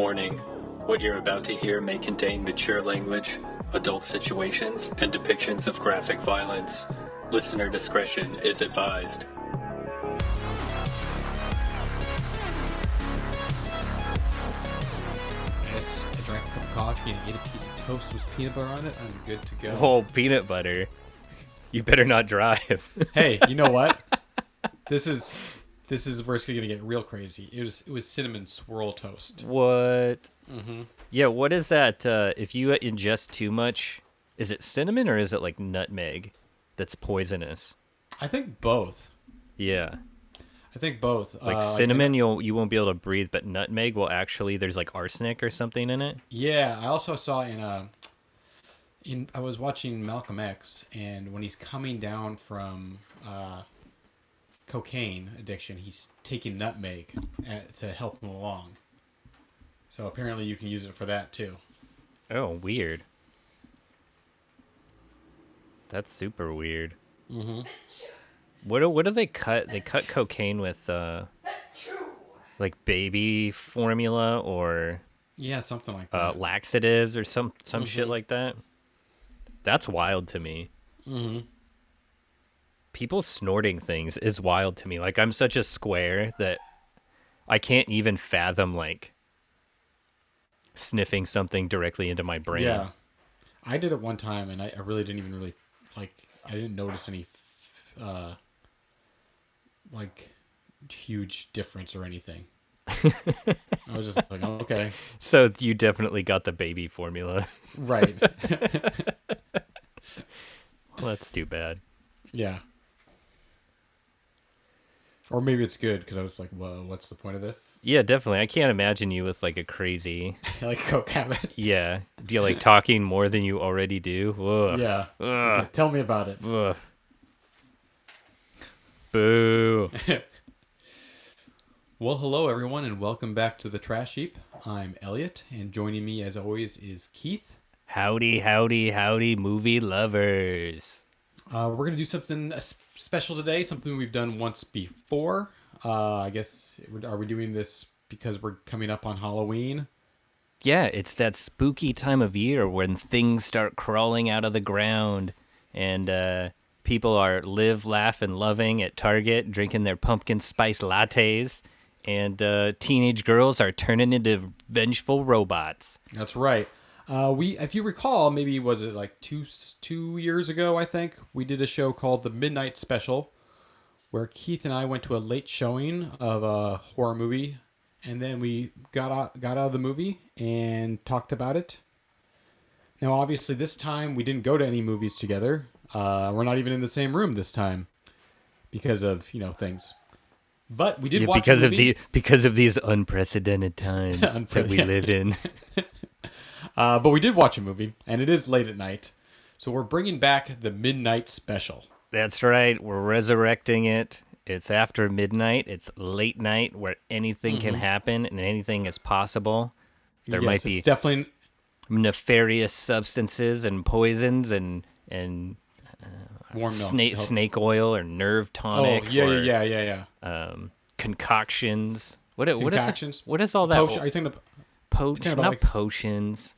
Warning What you're about to hear may contain mature language, adult situations, and depictions of graphic violence. Listener discretion is advised. I just I drank a cup of coffee and ate a piece of toast with peanut butter on it. I'm good to go. Oh, peanut butter. You better not drive. Hey, you know what? this is this is where it's gonna get real crazy. It was it was cinnamon swirl toast. what? Mm-hmm. Yeah, what is that? Uh, if you ingest too much, is it cinnamon or is it like nutmeg that's poisonous? I think both. Yeah. I think both. Like Uh, cinnamon, you'll you won't be able to breathe, but nutmeg will actually. There's like arsenic or something in it. Yeah, I also saw in a. In I was watching Malcolm X, and when he's coming down from uh, cocaine addiction, he's taking nutmeg uh, to help him along. So apparently, you can use it for that too. Oh, weird. That's super weird. Mm-hmm. What do, what do they cut? They cut cocaine with uh, like baby formula or Yeah, something like that. uh, laxatives or some some shit like that. That's wild to me. mm-hmm. People snorting things is wild to me. Like I'm such a square that I can't even fathom like sniffing something directly into my brain. Yeah, I did it one time, and I, I really didn't even really like. I didn't notice any, uh, like, huge difference or anything. I was just like, oh, okay, So you definitely got the baby formula. right, well, that's too bad. yeah. Or maybe it's good because I was like, well, what's the point of this? Yeah, definitely. I can't imagine you with like a crazy. like coke habit. Yeah. Do you like talking more than you already do? Ugh. Yeah. Ugh. Tell me about it. Ugh. Boo. Well, hello everyone, and welcome back to the Trash Heap. I'm Elliot, and joining me as always is Keith. Howdy, howdy, howdy, movie lovers. Uh, we're gonna do something uh, s- special today. Something we've done once before. Uh, I guess are we doing this because we're coming up on Halloween? Yeah, it's that spooky time of year when things start crawling out of the ground and uh, people are live, laugh, and loving at Target, drinking their pumpkin spice lattes, and uh, teenage girls are turning into vengeful robots. That's right. Uh, we, if you recall, maybe was it like two two years ago? I think we did a show called the Midnight Special, where Keith and I went to a late showing of a horror movie, and then we got out got out of the movie and talked about it. Now, obviously, this time we didn't go to any movies together. Uh, we're not even in the same room this time because of you know things. But we did Yeah, because of the because of these unprecedented times that we live in. Uh, but we did watch a movie, and it is late at night. So we're bringing back the Midnight Special. That's right. We're resurrecting it. It's after midnight. It's late night where anything can happen and anything is possible. There Mm-hmm. Yes, might be definitely. nefarious substances and poisons and and Warm snake Help. snake oil or nerve Oh, tonic. yeah, or, yeah, yeah, yeah, yeah. Um, concoctions. What i- what is Concoctions? What is all that? Potion, are you thinking of Po- not like- potions.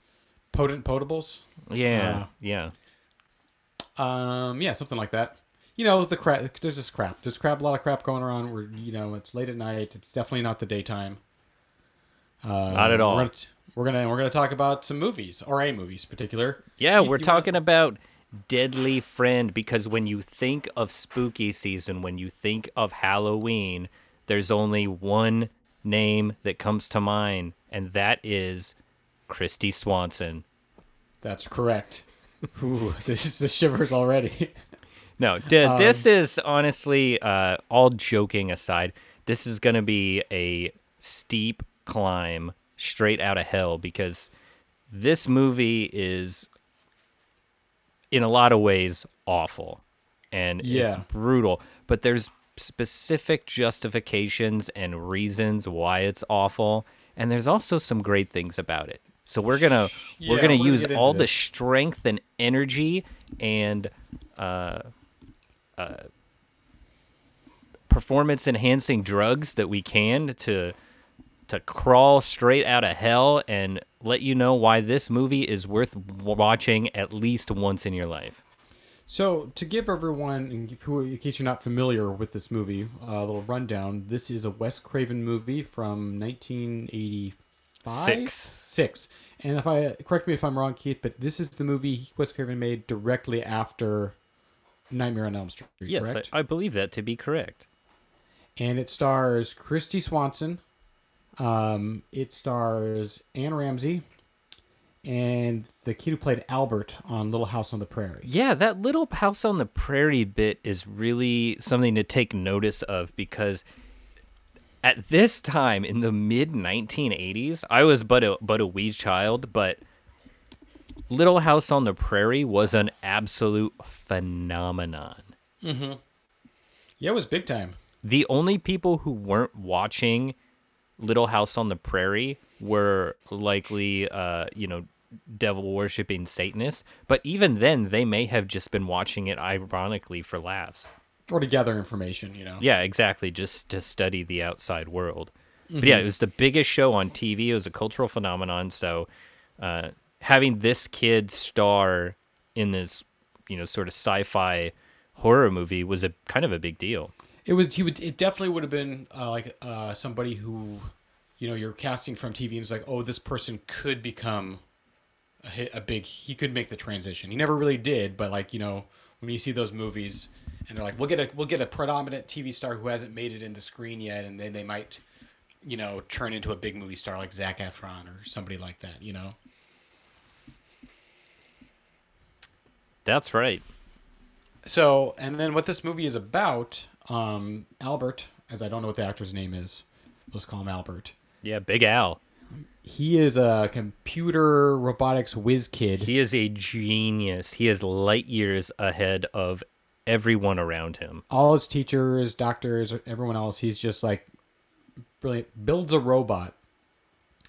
Potent potables? Yeah, Uh, yeah. Um, yeah, something like that. You know, the crap. There's just crap. There's crap. A lot of crap going around. We're, you know, it's late at night. It's definitely not the daytime. Uh, Not at all. We're gonna, we're gonna we're gonna talk about some movies or a movies in particular. Yeah, we're talking about Deadly Friend because when you think of spooky season, when you think of Halloween, there's only one name that comes to mind, and that is Kristy Swanson. That's correct. Ooh, this is the shivers already. No, d- Um, this is honestly, uh, all joking aside, this is going to be a steep climb straight out of hell because this movie is, in a lot of ways, awful and it's brutal. But there's specific justifications and reasons why it's awful, and there's also some great things about it. So we're gonna Yeah, we're gonna use all the strength and energy and uh, uh, performance enhancing drugs that we can to to crawl straight out of hell and let you know why this movie is worth watching at least once in your life. So, to give everyone, in, who, in case you're not familiar with this movie, a little rundown. This is a Wes Craven movie from 1985. Six. Six. And if I correct me if I'm wrong, Keith, but this is the movie Wes Craven made directly after Nightmare on Elm Street. Yes, correct? I, I believe that to be correct. and it stars Kristy Swanson. Um, it stars Anne Ramsey and the kid who played Albert on Little House on the Prairie. Yeah, that little house on the prairie bit is really something to take notice of because at this time in the mid 1980s, I was but a but a wee child, but Little House on the Prairie was an absolute phenomenon. Mm-hmm. Yeah, it was big time. The only people who weren't watching Little House on the Prairie were likely, uh, you know, devil worshipping Satanists. But even then, they may have just been watching it ironically for laughs. Or to gather information, you know. Yeah, exactly. Just to study the outside world. But yeah, it was the biggest show on TV. It was a cultural phenomenon. So uh, having this kid star in this, you know, sort of sci-fi horror movie was a kind of a big deal. It was. He would. It definitely would have been uh, like uh, somebody who, you know, you're casting from TV and it's like, oh, this person could become a, a big. He could make the transition. He never really did, but like you know, when you see those movies and they're like, we'll get a we'll get a predominant TV star who hasn't made it into screen yet, and then they might, you know, turn into a big movie star like Zac Efron or somebody like that. You know. That's right. So, and then what this movie is about, um, Albert, as I don't know what the actor's name is, let's call him Albert. Yeah, Big Al. He is a computer robotics whiz kid. He is a genius. He is light years ahead of everyone around him. All his teachers, doctors, everyone else, he's just like brilliant. Builds a robot,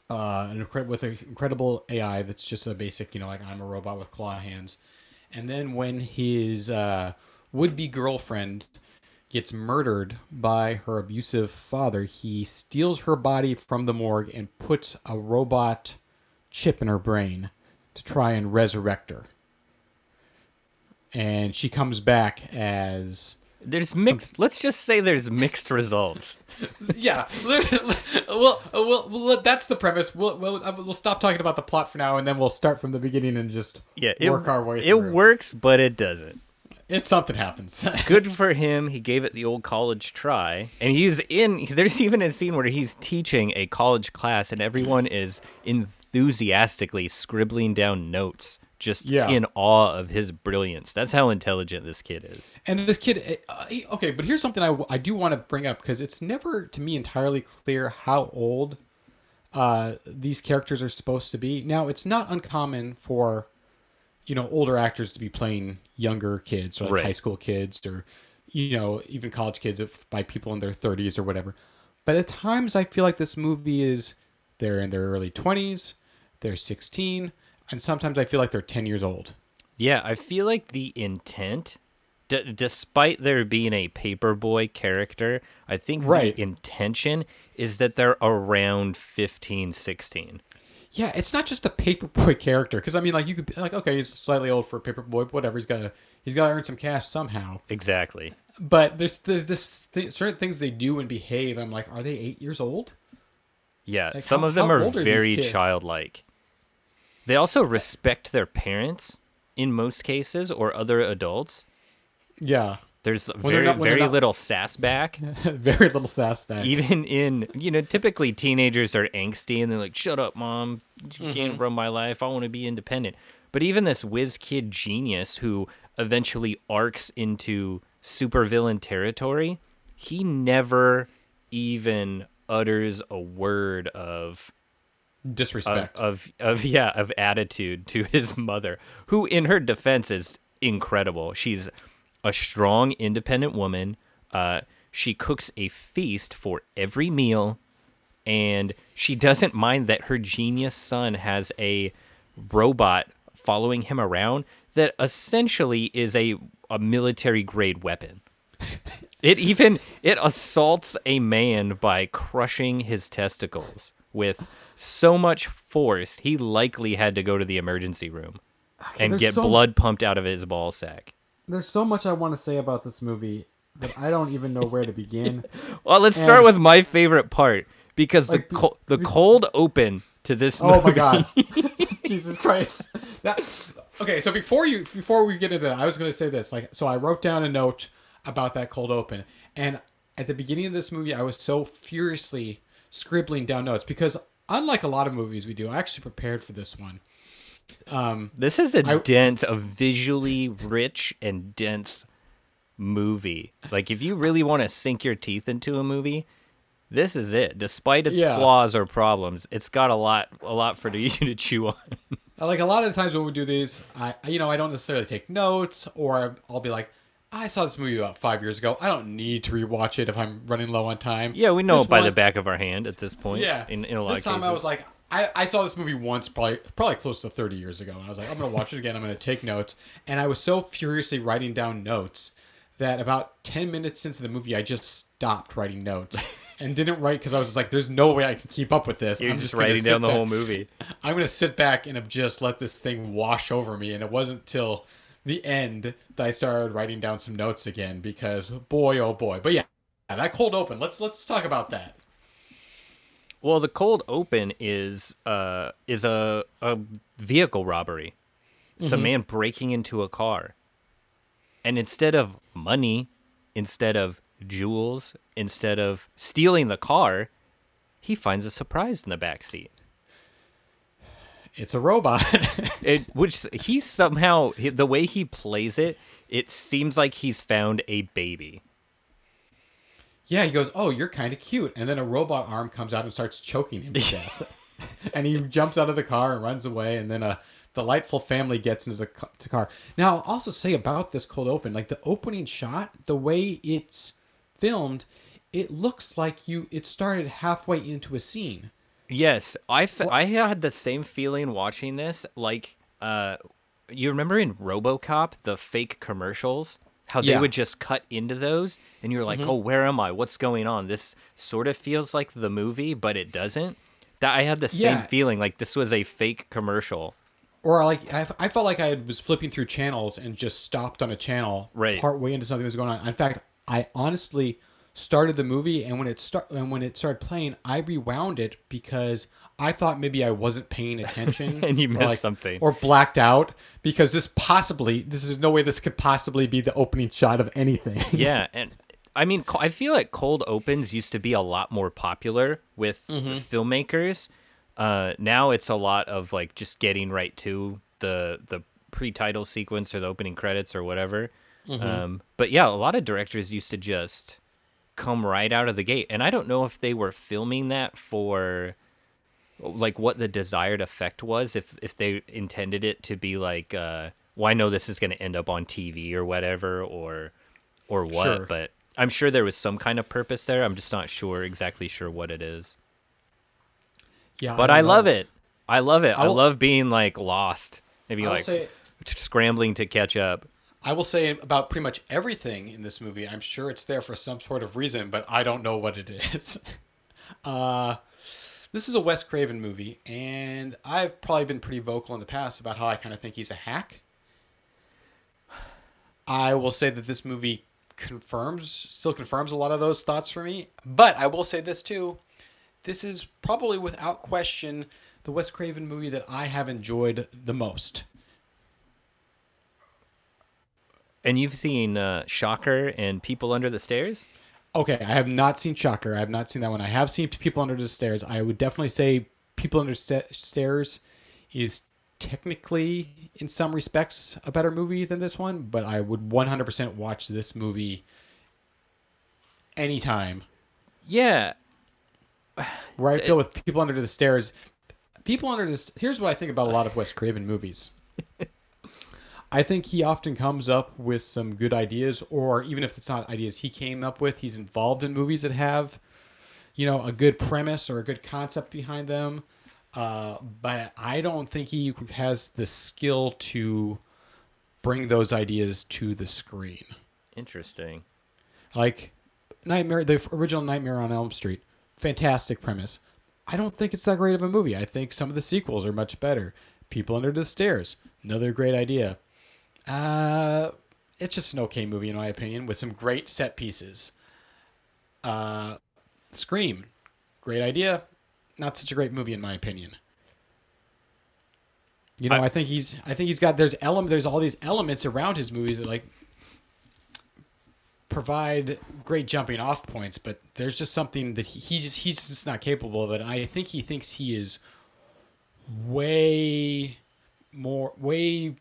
uh, with an incredible AI that's just a basic, you know, like I'm a robot with claw hands. And then when his uh, would-be girlfriend gets murdered by her abusive father, he steals her body from the morgue and puts a robot chip in her brain to try and resurrect her. And she comes back as There's mixed. let's just say there's mixed results. yeah. well, well, well, that's the premise. We'll, we'll uh, we'll stop talking about the plot for now, and then we'll start from the beginning and just Yeah, it, work our way it through. works, but it doesn't. It's something happens. Good for him. He gave it the old college try, and he's in. There's even a scene where he's teaching a college class, and everyone is enthusiastically scribbling down notes, just Yeah. in awe of his brilliance. That's how intelligent this kid is. and this kid, uh, he- okay, but here's something I, I do want to bring up because it's never to me entirely clear how old uh, these characters are supposed to be. Now, it's not uncommon for you know older actors to be playing younger kids or like Right. high school kids or you know even college kids if, by people in their 30s or whatever but at times i feel like this movie is they're in their early 20s they're 16 and sometimes i feel like they're 10 years old Yeah, I feel like the intent, d- despite there being a paperboy character, I think Right. the intention is that they're around 15, 16. yeah it's not just a paperboy character because i mean like you could be like okay he's slightly old for a paperboy but whatever he's got to he's got to earn some cash somehow Exactly. but there's there's this th- certain things they do and behave i'm like are they eight years old Yeah, Like, some how- of them are old are these very childlike. They also respect their parents in most cases or other adults. yeah There's very not- very not- little sass back. very little sass back Even in you know, typically teenagers are angsty and they're like, "Shut up, mom! You Mm-hmm. can't run my life. I want to be independent." But even this whiz kid genius who eventually arcs into supervillain territory, he never even utters a word of, disrespect. Of of yeah of attitude to his mother who in her defense is incredible. She's a strong independent woman. Uh she cooks a feast for every meal and she doesn't mind that her genius son has a robot following him around that essentially is a a military grade weapon. It even it assaults a man by crushing his testicles with so much force, he likely had to go to the emergency room and get so- blood pumped out of his ball sack. There's so much I want to say about this movie that I don't even know where to begin. Well, let's start with my favorite part because Like, the co- the cold open to this Oh my god, Jesus Christ! That, okay, so before you before we get into that, I was going to say this. Like, so I wrote down a note about that cold open, and at the beginning of this movie, I was so furiously scribbling down notes because unlike a lot of movies we do, I actually prepared for this one. Um, This is a I- dense, a visually rich and dense movie. Like if you really want to sink your teeth into a movie, this is it. Despite its Yeah. flaws or problems, it's got a lot, a lot for you to chew on. like a lot of the times when we do these, I you know I don't necessarily take notes, or I'll be like, I saw this movie about five years ago. I don't need to rewatch it if I'm running low on time. Yeah, we know This it by the back of our hand at this point. Yeah. in, in a lot this of time cases. I was like, I, I saw this movie once, probably probably close to 30 years ago, and I was like, I'm gonna watch it again. I'm gonna take notes, and I was so furiously writing down notes that about 10 minutes into the movie, I just stopped writing notes and didn't write because I was just like, there's no way I can keep up with this. You're I'm just gonna writing down the whole movie. I'm gonna sit back and just let this thing wash over me. And it wasn't till the end that I started writing down some notes again because boy, oh boy. But yeah, that cold open. Let's let's talk about that. Well, the cold open is uh is a a vehicle robbery. Mm-hmm. a man breaking into a car. And instead of money, instead of jewels, instead of stealing the car, he finds a surprise in the back seat. It's a robot. It, which he somehow the way he plays it, it seems like he's found a baby. yeah, he goes, "Oh, you're kind of cute," and then a robot arm comes out and starts choking him to death. and he jumps out of the car and runs away, and then a delightful family gets into the ca- the car. Now, I'll also say about this cold open, like the opening shot, the way it's filmed, it looks like you it started halfway into a scene. Yes, I, f- I had the same feeling watching this. Like, uh, you remember in RoboCop the fake commercials, how they Yeah. would just cut into those, and you're like, "Oh, where am I? What's going on?" This sort of feels like the movie, but it doesn't. That I had the same Yeah. feeling, like this was a fake commercial. Or like I, I felt like I was flipping through channels and just stopped on a channel Right. part way into something that was going on. In fact, I honestly started the movie and when it start and when it started playing, I rewound it because I thought maybe I wasn't paying attention And you or, missed something. or blacked out because this possibly this is no way this could possibly be the opening shot of anything. yeah, and I mean, I feel like cold opens used to be a lot more popular with filmmakers. Uh, now it's a lot of like just getting right to the the pre-title sequence or the opening credits or whatever. Um, but yeah, a lot of directors used to just come right out of the gate, and I don't know if they were filming that for like what the desired effect was if if they intended it to be like uh well I know this is going to end up on TV or whatever or or what Sure. but I'm sure there was some kind of purpose there. I'm just not sure exactly sure what it is. Yeah, but I, love it. I love it. I, will- love being like lost. Maybe like say scrambling to catch up I will say about pretty much everything in this movie. I'm sure it's there for some sort of reason, but I don't know what it is. uh, this is a Wes Craven movie, and I've probably been pretty vocal in the past about how I kind of think he's a hack. I will say that this movie confirms, still confirms a lot of those thoughts for me. But I will say this too: this is probably without question the Wes Craven movie that I have enjoyed the most. And you've seen uh, Shocker and People Under the Stairs Okay, I have not seen Shocker. I have not seen that one. I have seen People Under the Stairs. I would definitely say People Under Sta- Stairs is technically, in some respects, a better movie than this one, but I would 100% watch this movie anytime. yeah Where I feel with People Under the Stairs, People Under the Here's what I think about a lot of Wes Craven movies. I think he often comes up with some good ideas, or even if it's not ideas he came up with, he's involved in movies that have, you know, a good premise or a good concept behind them. Uh, but I don't think he has the skill to bring those ideas to the screen. interesting Like Nightmare, the original Nightmare on Elm Street, fantastic premise, I don't think it's that great of a movie. I think some of the sequels are much better. People Under the Stairs, another great idea. Uh, it's just an okay movie in my opinion, with some great set pieces. Uh, Scream, great idea, not such a great movie in my opinion. You know, I, I- think he's I think he's got there's element there's all these elements around his movies that like provide great jumping off points, but there's just something that he, he just he's just not capable of it. I think he thinks he is way more way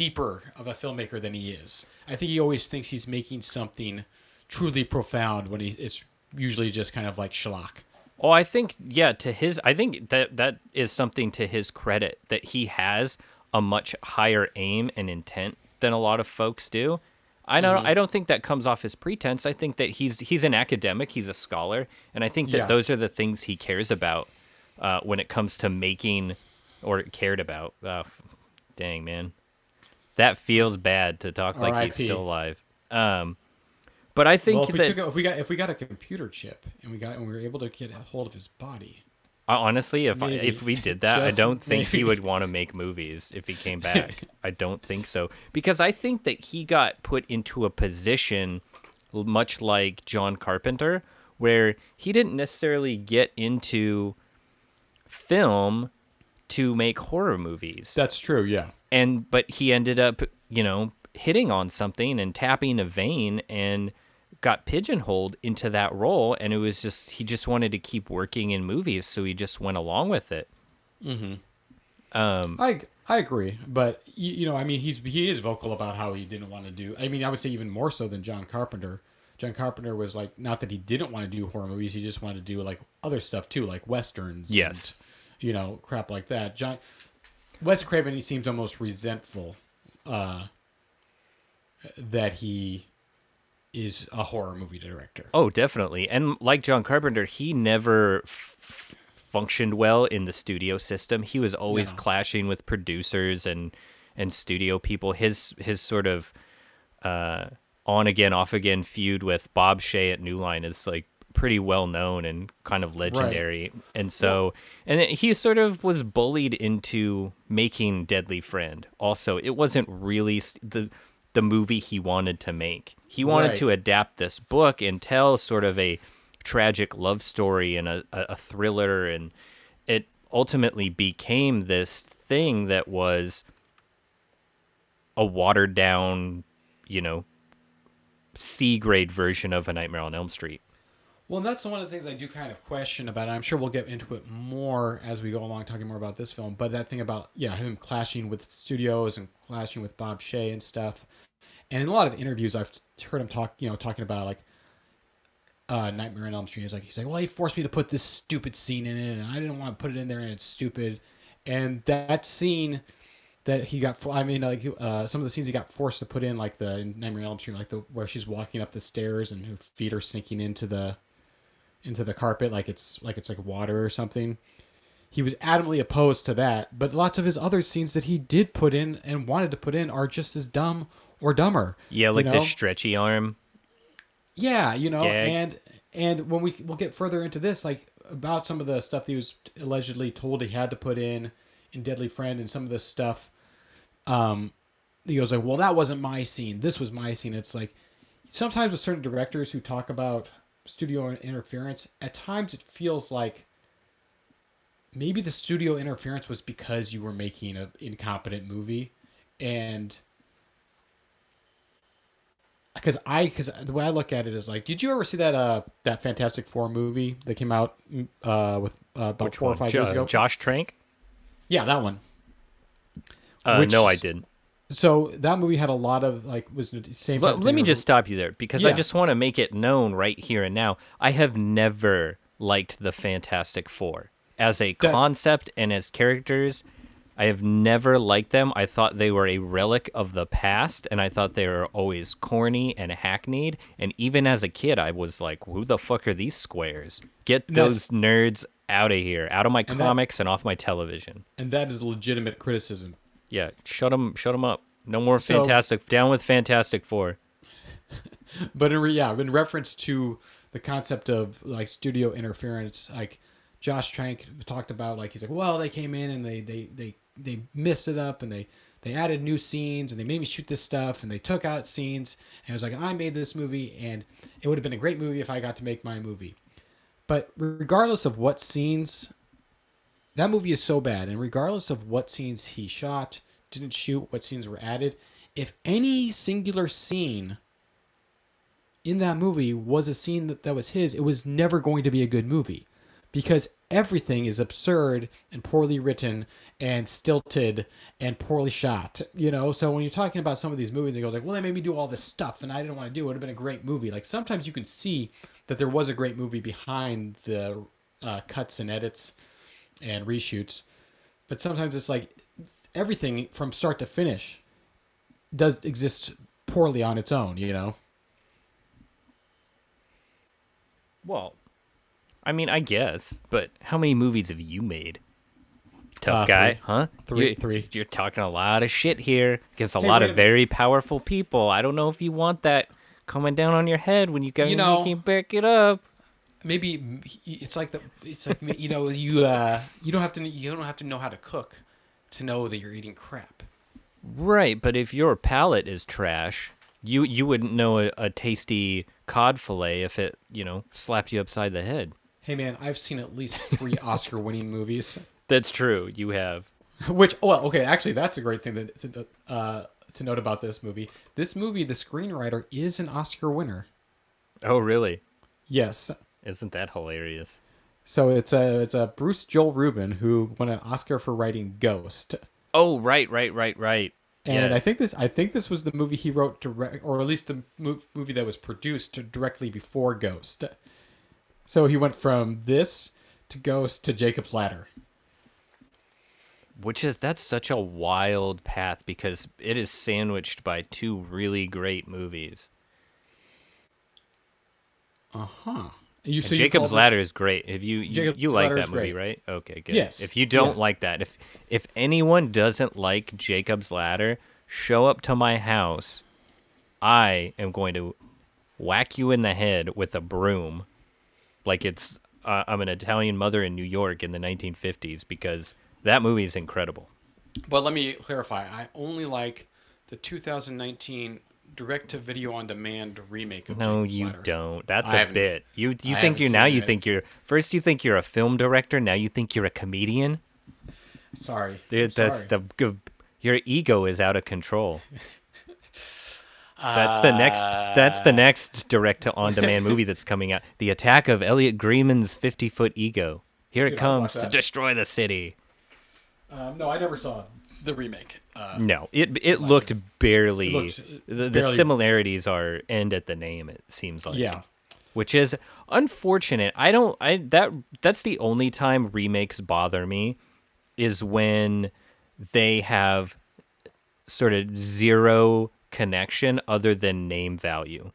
deeper of a filmmaker than he is. I think he always thinks he's making something truly profound when he it's usually just kind of like schlock. Oh, I think yeah. To his, I think that that is something to his credit that he has a much higher aim and intent than a lot of folks do. I don't. I don't think that comes off his pretense. I think that he's he's an academic. He's a scholar, and I think that Yeah. those are the things he cares about uh, when it comes to making or cared about. Uh, dang man, that feels bad to talk like he's R.I.P.. still alive. Um, but I think Well, if we took if we got if we got a computer chip and we got and we were able to get a hold of his body, Honestly, if I, if we did that, I don't think he would want to make movies if he came back. I don't think so because I think that he got put into a position much like John Carpenter where he didn't necessarily get into film to make horror movies that's true. Yeah. And but he ended up you know hitting on something and tapping a vein and got pigeonholed into that role and it was just he just wanted to keep working in movies so he just went along with it Mm-hmm. Um I I agree, but you, you know, I mean, he's he is vocal about how he didn't want to do. I mean, I would say even more so than John Carpenter. John Carpenter was like not that he didn't want to do horror movies, he just wanted to do like other stuff too, like westerns. and, Yes. you know, crap like that. John Wes Craven, he seems almost resentful uh, that he is a horror movie director. oh definitely and like john carpenter he never f- functioned well in the studio system he was always No. clashing with producers and and studio people his his sort of uh on again off again feud with bob shaye at new line is like pretty well known and kind of legendary. And so and he sort of was bullied into making deadly friend. Also it wasn't really the the movie he wanted to make. He wanted Right. to adapt this book and tell sort of a tragic love story and a, a, a thriller. And it ultimately became this thing that was a watered down you know c grade version of a nightmare on elm street Well, that's one of the things I do kind of question about. I'm sure we'll get into it more as we go along, talking more about this film. But that thing about yeah, him clashing with studios and clashing with Bob Shaye and stuff. And in a lot of interviews, I've heard him talk, you know, talking about like uh, Nightmare on Elm Street. He's like, he's like, well, he forced me to put this stupid scene in it, and I didn't want to put it in there, and it's stupid. And that scene that he got, I mean, like uh, some of the scenes he got forced to put in, like the Nightmare on Elm Street, like the where she's walking up the stairs and her feet are sinking into the into the carpet like it's like it's like water or something. He was adamantly opposed to that, but lots of his other scenes that he did put in and wanted to put in are just as dumb or dumber. yeah you like know? the stretchy arm Yeah, you know, Gag. and and when we we'll get further into this, like about some of the stuff that he was allegedly told he had to put in in Deadly Friend, and some of this stuff, um, he goes like, "Well, that wasn't my scene. This was my scene." It's like sometimes with certain directors who talk about studio interference, at times it feels like maybe the studio interference was because you were making an incompetent movie, and because I because the way I look at it is like, did you ever see that uh that Fantastic Four movie that came out mm, uh with uh, about Which four one? or five Jo- years ago? josh trank Yeah, that one. uh, Which- no i didn't So that movie had a lot of like was the same. let, let me just stop you there because i just want to make it known right here and now i have never liked the fantastic four as a That- concept and as characters i have never liked them i thought they were a relic of the past and i thought they were always corny and hackneyed and even as a kid i was like who the fuck are these squares get those nerds out of here out of my that- comics and off my television and that is legitimate criticism. Yeah shut them shut them up. No more So- fantastic down with fantastic four. But in re- yeah, in reference to the concept of like studio interference, like Josh Trank talked about like he's like, well, they came in and they they they they messed it up and they they added new scenes and they made me shoot this stuff and they took out scenes. And I was like, I made this movie and it would have been a great movie if I got to make my movie. But regardless of what scenes, that movie is so bad, and regardless of what scenes he shot, didn't shoot, what scenes were added, if any singular scene in that movie was a scene that, that was his, it was never going to be a good movie because everything is absurd and poorly written and stilted and poorly shot. You know, so when you're talking about some of these movies, they go like, "Well, they made me do all this stuff, and I didn't want to do it. It would have been a great movie." Like sometimes you can see that there was a great movie behind the uh, cuts and edits and reshoots, but sometimes it's like everything from start to finish does exist poorly on its own. You know. Well, I mean, I guess, but how many movies have you made? Tough Uh, guy, three. huh? Three- You- three. You're talking a lot of shit here against a Hey, lot of a very powerful people. I don't know if you want that coming down on your head when you go. You You know- can back it up. Maybe it's like the it's like you know you uh you don't have to you don't have to know how to cook to know that you're eating crap Right, but if your palate is trash, you you wouldn't know a, a tasty cod fillet if it you know slapped you upside the head. hey man i've seen at least three oscar winning movies That's true. You have. which oh, well okay actually that's a great thing that to, uh to note about this movie this movie the screenwriter is an oscar winner Oh, really? yes Isn't that hilarious? so it's a it's a bruce joel rubin who won an oscar for writing ghost Oh, right, right, right, right. And I think this I think this was the movie he wrote direct, or at least the mo- movie that was produced directly before Ghost. So he went from this to Ghost to Jacob's Ladder. Which is that's such a wild path because it is sandwiched by two really great movies. Uh huh. You, so you Jacob's call this- Ladder is great. If you you, Jacob's you like Ladder that is movie, great. right? Okay, good. Yes. If you don't Yeah. like that, if if anyone doesn't like Jacob's Ladder, show up to my house. I am going to whack you in the head with a broom, like it's uh, I'm an Italian mother in New York in the 1950s because that movie is incredible. But let me clarify. I only like the 2019 direct-to-video on-demand remake of No, you Ladder. don't. That's I a bit. You you I think you're now you it. think you're first you think you're a film director, now you think you're a comedian? Sorry, Dude, that's sorry. the your ego is out of control. That's the next. That's the next direct to on demand movie that's coming out. The attack of Elliot Greenman's fifty foot ego. Here Dude, it comes to destroy the city. Um, no, I never saw the remake. Uh, No, it it looked barely. It looked, uh, the, the barely- similarities are end at the name. It seems like. yeah. which is unfortunate. I don't I that that's the only time remakes bother me is when they have sort of zero connection other than name value.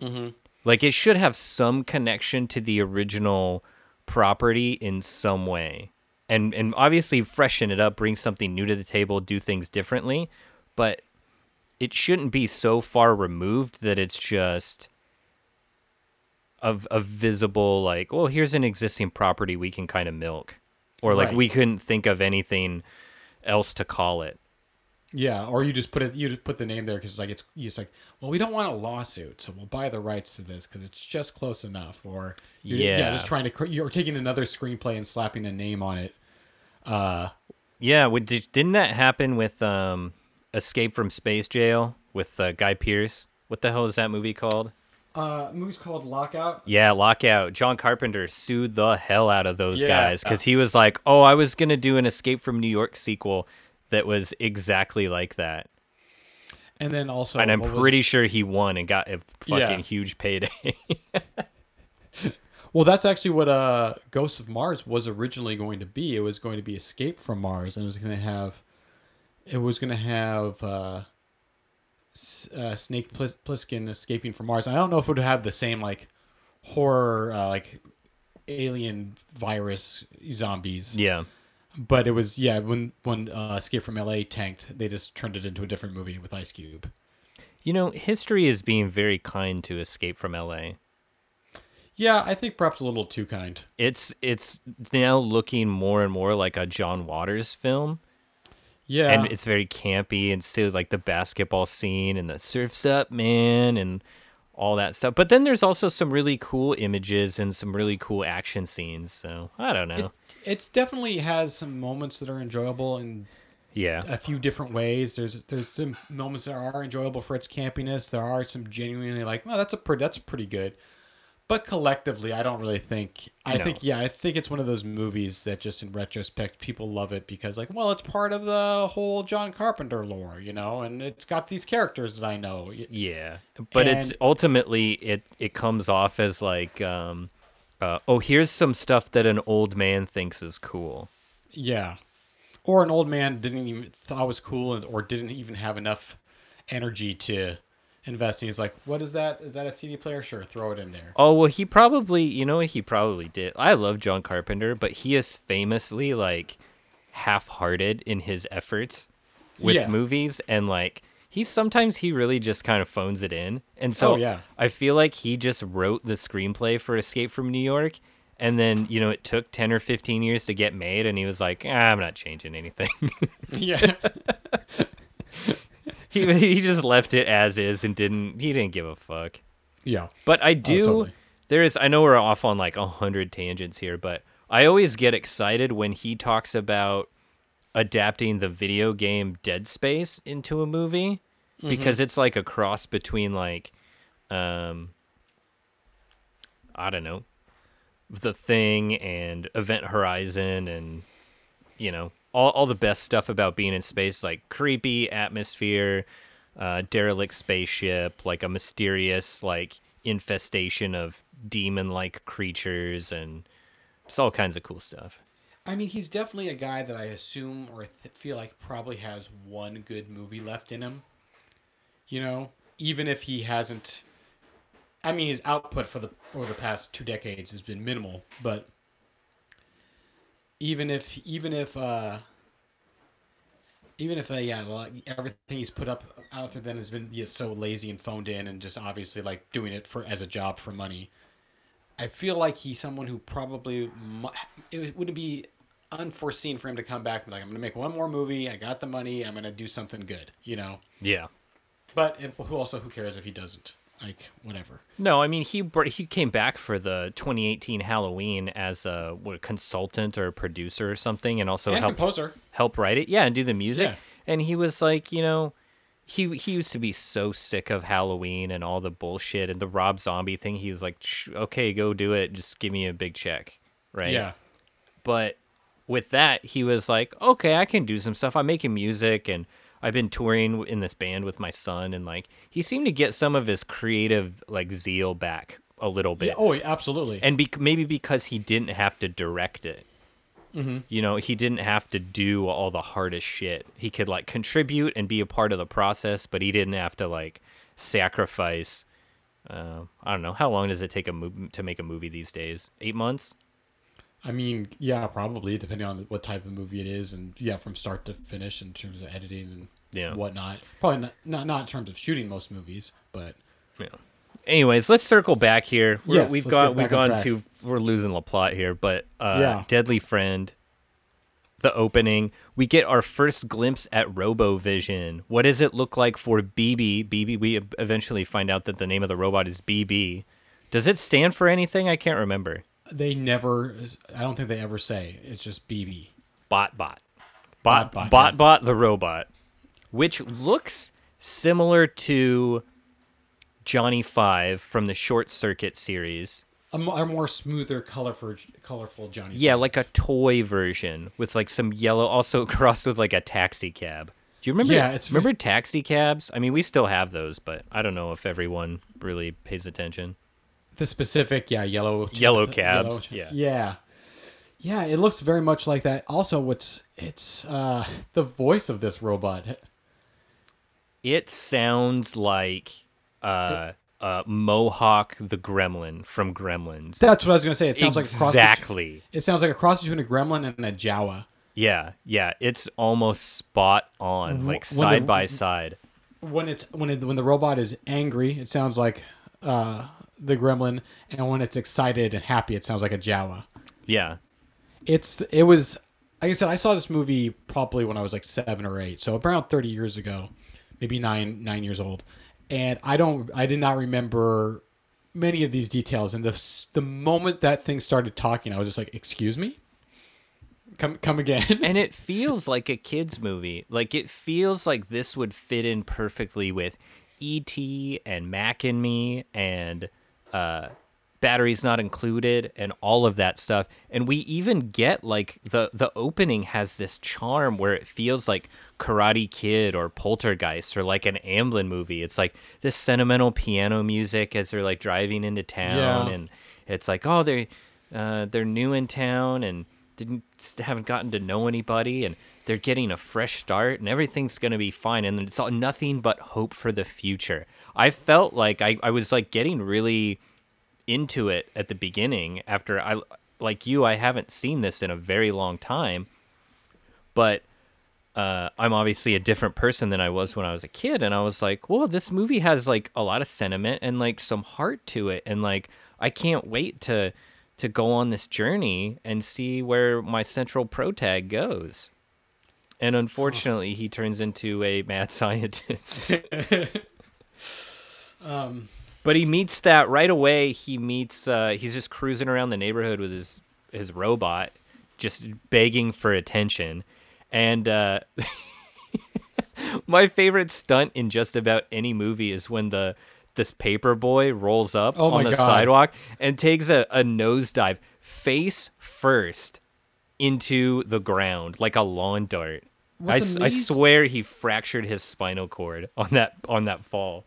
Mm-hmm. Like it should have some connection to the original property in some way. And and obviously freshen it up, bring something new to the table, do things differently, but it shouldn't be so far removed that it's just of a visible like, well, here's an existing property we can kind of milk. Or like Right. we couldn't think of anything else to call it. Yeah, or you just put it. You just put the name there because it's like it's. Just like, well, we don't want a lawsuit, so we'll buy the rights to this because it's just close enough. Or you're, yeah. Yeah. just trying to. You're taking another screenplay and slapping a name on it. Uh, Yeah, would, did, didn't that happen with um, Escape from Space Jail with uh, Guy Pearce? What the hell is that movie called? uh, movie's called Lockout. Yeah, Lockout. John Carpenter sued the hell out of those Yeah. guys because he was like, "Oh, I was gonna do an Escape from New York sequel that was exactly like that," And then also, and I'm pretty sure he won and got a fucking Yeah. huge payday. well, that's actually what uh, Ghosts of Mars was originally going to be. It was going to be Escape from Mars, and it was going to have, it was going to have uh, S- uh, Snake Plis- Plissken escaping from Mars. I don't know if it would have the same like horror, uh, like alien virus zombies. yeah, But it was yeah when when uh, Escape from L.A. tanked, they just turned it into a different movie with Ice Cube. you know, history is being very kind to Escape from L.A. Yeah, I think perhaps a little too kind. It's it's now looking more and more like a John Waters film. Yeah, and it's very campy and still like the basketball scene and the surfs up man and all that stuff. But then there's also some really cool images and some really cool action scenes. So I don't know. It, it's definitely has some moments that are enjoyable in yeah, a few different ways. There's there's some moments that are enjoyable for its campiness. There are some genuinely like, well, that's a pretty that's pretty good. But collectively, I don't really think. I No. think yeah, I think it's one of those movies that just in retrospect people love it because like, well, it's part of the whole John Carpenter lore, you know, and it's got these characters that I know. Yeah. But it's ultimately it it comes off as like, um, uh, oh, here's some stuff that an old man thinks is cool. Yeah. Or an old man didn't even thought was cool and, or didn't even have enough energy to invest. And he's like, "What is that? Is that a CD player? Sure, throw it in there." Oh well, he probably you know he probably did. I love John Carpenter, but he is famously like half-hearted in his efforts with Yeah. movies, and like he sometimes he really just kind of phones it in. And so Oh, yeah. I feel like he just wrote the screenplay for Escape from New York. And then, you know, it took 10 or 15 years to get made. And he was like, ah, I'm not changing anything. yeah. he, he just left it as is and didn't, he didn't give a fuck. Yeah. But I do. totally. There is. I know we're off on like a hundred tangents here, but I always get excited when he talks about adapting the video game Dead Space into a movie because it's like a cross between like, um, I don't know, the Thing and Event Horizon and you know all all the best stuff about being in space, like creepy atmosphere, uh, derelict spaceship, like a mysterious like infestation of demon-like creatures, and just all kinds of cool stuff. I mean, he's definitely a guy that I assume or th- feel like probably has one good movie left in him. You know, even if he hasn't. I mean, his output for the over the past two decades has been minimal, but even if even if uh even if uh, yeah like, everything he's put up out there then has been yeah, so lazy and phoned in and just obviously like doing it for as a job for money I feel like he's someone who probably it wouldn't be unforeseen for him to come back and be like, I'm gonna make one more movie. I got the money. I'm gonna do something good, you know. Yeah. But who also who cares if he doesn't? Like whatever. No, I mean he he came back for the 2018 Halloween as a what, a consultant or a producer or something, and also and helped composer. help write it. Yeah, and do the music. Yeah. And he was like, you know, he he used to be so sick of Halloween and all the bullshit and the Rob Zombie thing. He was like, okay, go do it. Just give me a big check, right? Yeah. But with that, he was like, okay, I can do some stuff. I'm making music and I've been touring in this band with my son, and like he seemed to get some of his creative like zeal back a little bit Yeah. Oh, absolutely. and be- maybe because he didn't have to direct it. Mm-hmm. You know, he didn't have to do all the hardest shit. He could like contribute and be a part of the process, but he didn't have to like sacrifice. Uh, I don't know how long does it take a movie to make a movie these days? Eight months. I mean, yeah, probably depending on what type of movie it is, and yeah, from start to finish in terms of editing and Yeah. whatnot. Probably not, not not in terms of shooting most movies, but Yeah. Anyways, let's circle back here. We're, Yes, we've gone we've gone track. to we're losing the plot here, but uh, Yeah. Deadly Friend, the opening, we get our first glimpse at RoboVision. What does it look like for BB? BB. We eventually find out that the name of the robot is BB. Does it stand for anything? I can't remember. They never. I don't think they ever say it's just BB. Bot Bot. Bot Bot Bot Bot, Bot, the robot, which looks similar to Johnny Five from the Short Circuit series. A, a more smoother, colorful, colorful Johnny. Yeah, Five. like a toy version with like some yellow, also crossed with like a taxi cab. Do you remember? Yeah, it's remember taxi cabs. I mean, we still have those, but I don't know if everyone really pays attention. The specific, yeah, yellow, Yellow cabs, yeah. yeah, yeah. It looks very much like that. Also, what's it's uh the voice of this robot. It sounds like uh, uh, Mohawk the Gremlin from Gremlins. That's what I was gonna say. It sounds like cross. bet- exactly. It sounds like a cross between a gremlin and a Jawa. Yeah, yeah. It's almost spot on, like when side the- by side. When it's when it, when the robot is angry, it sounds like uh the gremlin, and when it's excited and happy, it sounds like a Jawa. Yeah. It's it was like I said, I saw this movie probably when I was like seven or eight, so around thirty years ago, maybe nine nine years old, and I don't I did not remember many of these details. And the the moment that thing started talking, I was just like, "Excuse me, come come again." and it feels like a kids movie. Like it feels like this would fit in perfectly with E.T. and Mac and Me and uh, batteries not included and all of that stuff. And we even get like the the opening has this charm where it feels like Karate Kid or Poltergeist or like an Amblin movie. It's like this sentimental piano music as they're like driving into town Yeah. and it's like oh they uh, they're new in town and didn't haven't gotten to know anybody and they're getting a fresh start and everything's gonna be fine and it's all nothing but hope for the future. I felt like I, I was like getting really into it at the beginning after I like you I haven't seen this in a very long time but uh, I'm obviously a different person than I was when I was a kid, and I was like, "Well, this movie has like a lot of sentiment and like some heart to it, and like I can't wait to to go on this journey and see where my central protag goes." And unfortunately, he turns into a mad scientist. um, But he meets that right away. He meets. Uh, he's just cruising around the neighborhood with his his robot, just begging for attention. And uh, my favorite stunt in just about any movie is when the this paper boy rolls up Oh on the God. sidewalk and takes a, a nosedive face first into the ground like a lawn dart. I, What's s- I amaz- swear he fractured his spinal cord on that on that fall.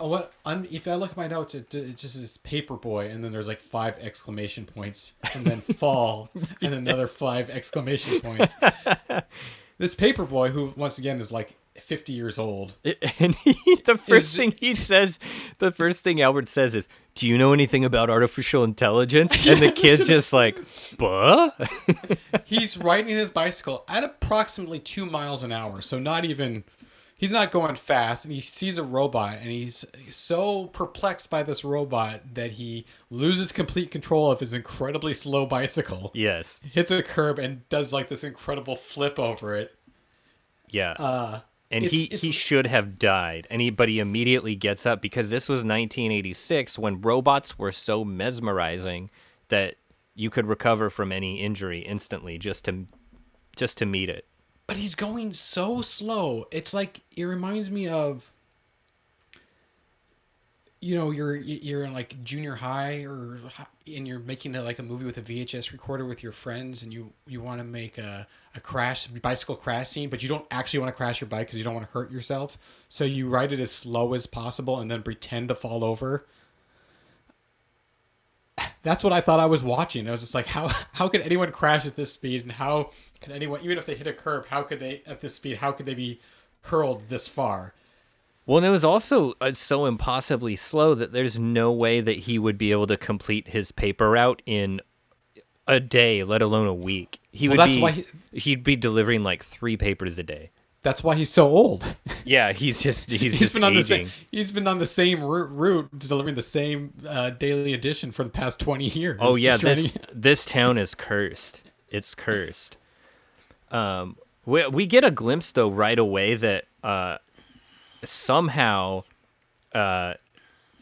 Oh, what? I'm, if I look at my notes, it, it just is paper boy, and then there's like five exclamation points, and then fall, and another five exclamation points. this paper boy, who once again is like 50 years old, And he, the first Is- thing he says, the first thing Albert says is, "Do you know anything about artificial intelligence?" And the kid's just like, "Buh." he's riding his bicycle at approximately two miles an hour, so not even. He's not going fast, and he sees a robot, and he's so perplexed by this robot that he loses complete control of his incredibly slow bicycle. yes, Hits a curb and does like this incredible flip over it. yeah. Uh, and it's- he it's- he should have died, and he but he immediately gets up because this was 1986 when robots were so mesmerizing that you could recover from any injury instantly just to just to meet it. but he's going so slow. It's like it reminds me of you know you're you're in like junior high or and you're making a, like a movie with a VHS recorder with your friends and you you want to make a a crash bicycle crash scene but you don't actually want to crash your bike because you don't want to hurt yourself so you ride it as slow as possible and then pretend to fall over that's what I thought I was watching. I was just like, how how could anyone crash at this speed, and how can anyone, even if they hit a curb, how could they at this speed, how could they be hurled this far? Well, and it was also uh, so impossibly slow that there's no way that he would be able to complete his paper route in a day, let alone a week. He Well, would that's be why he- he'd be delivering like three papers a day. That's why he's so old. Yeah, he's just he's, he's just been on the same he's been on the same route, route delivering the same uh, daily edition for the past twenty years. Oh yeah, this to- this town is cursed. It's cursed. Um, we we get a glimpse though right away that uh, somehow uh,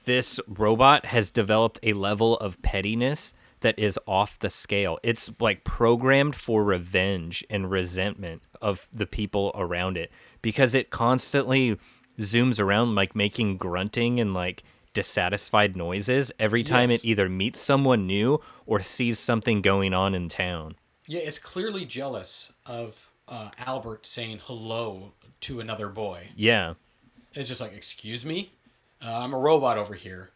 this robot has developed a level of pettiness that is off the scale. It's like programmed for revenge and resentment of the people around it because it constantly zooms around like making grunting and like dissatisfied noises every time Yes. it either meets someone new or sees something going on in town. yeah, it's clearly jealous of uh, Albert saying hello to another boy. Yeah. It's just like, excuse me, uh, I'm a robot over here.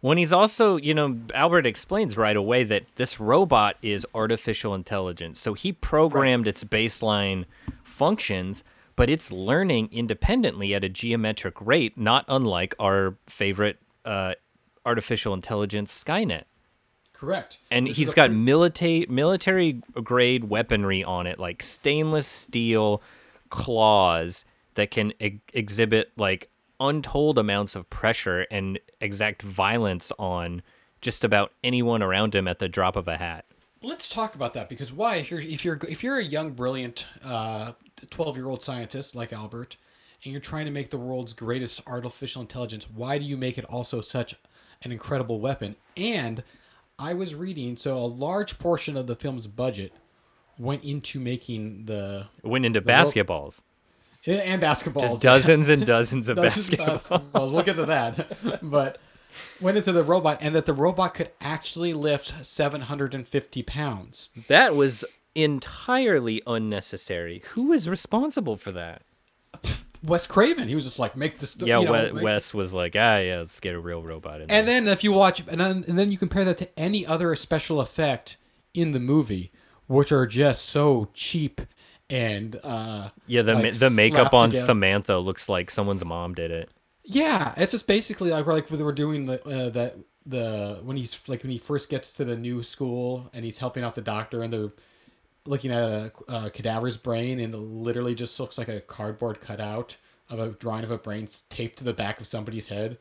When he's also, you know, Albert explains right away that this robot is artificial intelligence. So he programmed its baseline functions, but it's learning independently at a geometric rate, not unlike our favorite uh, artificial intelligence Skynet. Correct. And This he's got military military grade weaponry on it, like stainless steel claws that can ex- exhibit like untold amounts of pressure and exact violence on just about anyone around him at the drop of a hat. Let's talk about that because why? If you're if you're if you're a young, brilliant, uh, twelve year old scientist like Albert, and you're trying to make the world's greatest artificial intelligence, why do you make it also such an incredible weapon? And I was reading, so a large portion of the film's budget went into making the It went into The basketballs. And basketballs. Just dozens and dozens of Dozens basketballs. basketballs. We'll get to that. but went into the robot, and that the robot could actually lift 750 pounds. That was entirely unnecessary. Who was responsible for that? Wes Craven, he was just like, make this. Yeah, you know, Wes was like, ah, yeah, let's get a real robot in there. And then if you watch, and then, and then you compare that to any other special effect in the movie, which are just so cheap and uh yeah, the like, the makeup on together. Samantha looks like someone's mom did it. Yeah, it's just basically like we're like we're doing the uh, that the when he's like when he first gets to the new school and he's helping out the doctor and they're looking at a, a cadaver's brain and it literally just looks like a cardboard cutout of a drawing of a brain taped to the back of somebody's head.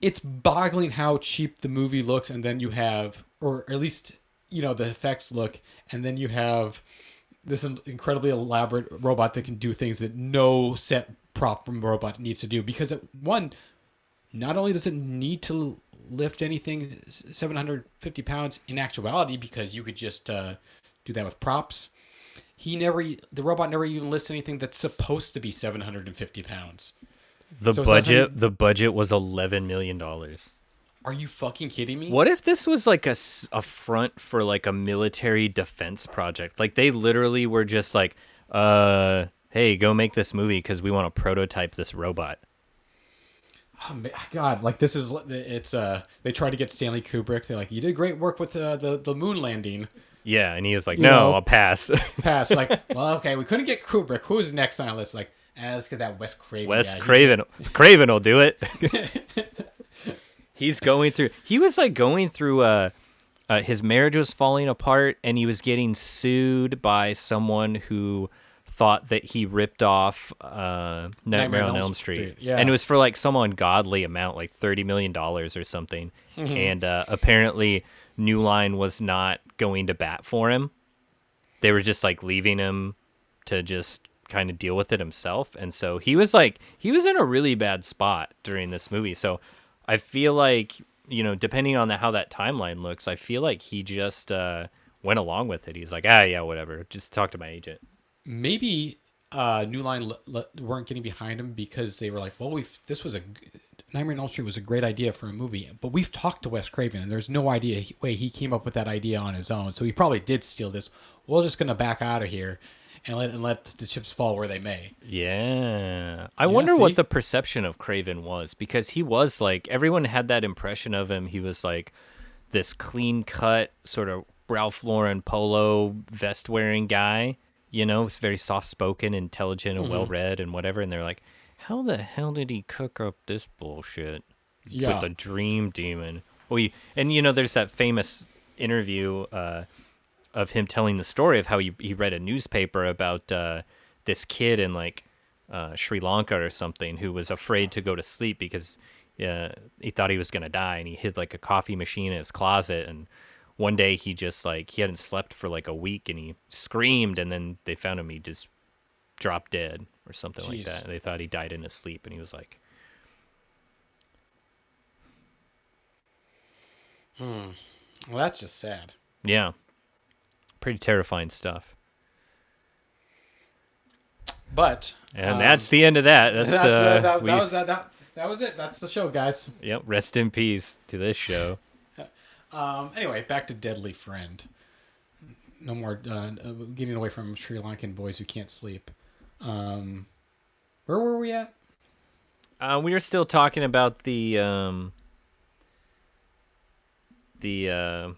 It's boggling how cheap the movie looks, and then you have, or at least you know the effects look, and then you have this incredibly elaborate robot that can do things that no set prop robot needs to do because it, one not only does it need to lift anything 750 pounds in actuality because you could just uh, do that with props he never the robot never even lifts anything that's supposed to be 750 pounds The So budget the budget was eleven million dollars. Are you fucking kidding me What if this was like a, a front for like a military defense project? Like they literally were just like, uh, hey, go make this movie because we want to prototype this robot. Oh, ma- God, like this is it's uh they tried to get Stanley Kubrick. They're like, you did great work with uh, the the moon landing. Yeah, and he was like, You no, know- I'll pass. Pass. Like, well, okay, we couldn't get Kubrick. Who's next on the list? Like, ah, let's get that Wes Craven. Wes guy. Craven, Craven will do it. He's going through. He was like going through. Uh, uh, his marriage was falling apart, and he was getting sued by someone who thought that he ripped off uh, Nightmare, on Elm Street. Street, yeah. and it was for like some ungodly amount, like thirty million dollars or something. Mm-hmm. And uh, apparently, New Line was not going to bat for him. They were just like leaving him to just kind of deal with it himself. And so he was like, he was in a really bad spot during this movie. So I feel like, you know, depending on the, how that timeline looks, I feel like he just uh, went along with it. He's like, ah, yeah, whatever. Just talk to my agent. maybe uh, New Line weren't getting behind him because they were like, well, we've this was a Nightmare on Elm Street was a great idea for a movie, but we've talked to Wes Craven, and there's no idea way he came up with that idea on his own. So he probably did steal this. We're just gonna back out of here and let and let the chips fall where they may. Yeah. I wonder see? what the perception of Craven was because he was like, everyone had that impression of him. He was like this clean cut, sort of Ralph Lauren polo vest wearing guy. You know, he's very soft spoken, intelligent, and well read, and whatever. And they're like, how the hell did he cook up this bullshit? Yeah. With the dream demon. Well, you, and you know, there's that famous interview uh, of him telling the story of how he, he read a newspaper about uh, this kid in like uh, Sri Lanka or something who was afraid to go to sleep because uh, he thought he was gonna die, and he hid like a coffee machine in his closet. And one day he just like he hadn't slept for like a week, and he screamed, and then they found him. He just dropped dead or something like that. And They thought he died in his sleep, and he was like, Hmm. Well, that's just sad. yeah, pretty terrifying stuff. But And um, that's the end of that. That's, that's, uh, uh, that, that was that, that that was it. That's the show, guys. Yep. Rest in peace to this show. Um, anyway, back to Deadly Friend. No more uh, getting away from Sri Lankan boys who can't sleep. Um, where were we at? Uh, we were still talking about the um, the uh,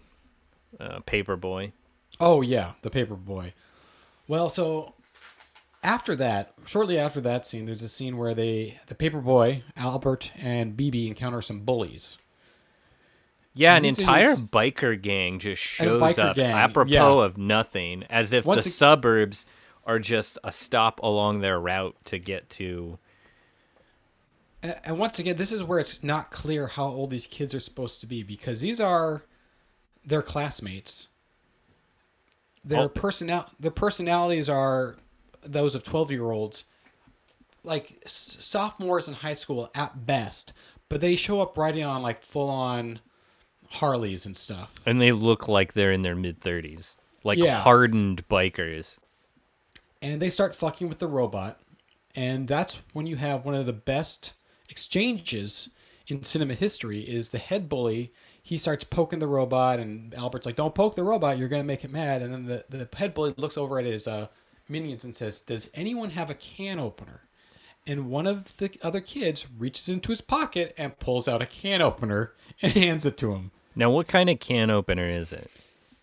uh, paper boy. Oh yeah, the paper boy. Well, so after that, shortly after that scene, there's a scene where they, the paper boy, Albert and BB encounter some bullies. Yeah, an And you- entire biker gang just shows up gang, apropos yeah. of nothing, as if Once the ag- suburbs are just a stop along their route to get to. And, and once again, this is where it's not clear how old these kids are supposed to be because these are their classmates. Their Oh. personal their personalities are those of twelve year olds, like s- sophomores in high school at best. But they show up riding on like full on Harleys and stuff. And they look like they're in their mid 30s. Like Yeah. hardened bikers. and they start fucking with the robot and that's when you have one of the best exchanges in cinema history is the head bully he starts poking the robot and albert's like don't poke the robot you're to make it mad. And then the, the head bully looks over at his uh, minions and says does anyone have a can opener? And one of the other kids reaches into his pocket and pulls out a can opener and hands it to him. Now, what kind of can opener is it?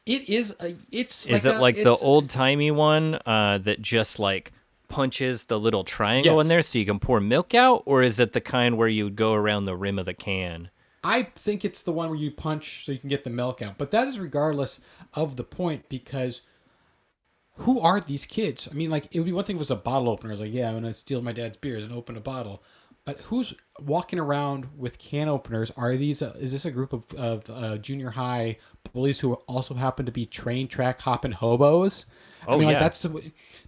it is a it's Is like it a- like the old timey one uh, that just like punches the little triangle in there so you can pour milk out, or is it the kind where you would go around the rim of the can? I think it's the one where you punch so you can get the milk out. But that is regardless of the point because who are these kids? I mean, like, it would be one thing if it was a bottle opener. Like, yeah, I'm to steal my dad's beers and open a bottle. But who's walking around with can openers? Are these, uh, is this a group of, of uh, junior high bullies who also happen to be train track hopping hobos? I Oh, mean, yeah. like, that's,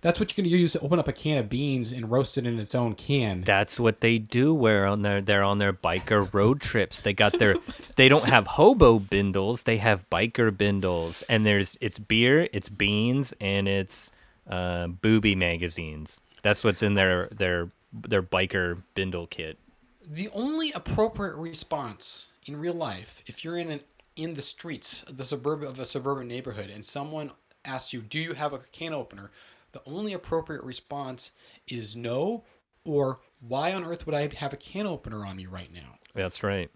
that's what you're going to use to open up a can of beans and roast it in its own can. That's what they do. Where on their they're on their biker road trips. They got their they don't have hobo bindles. They have biker bindles, and there's it's beer, it's beans, and it's uh, booby magazines. That's what's in their their their biker bindle kit. the only appropriate response in real life if you're in an in the streets of the suburb of a suburban neighborhood and someone asks you do you have a can opener the only appropriate response is no or why on earth would i have a can opener on me right now That's right.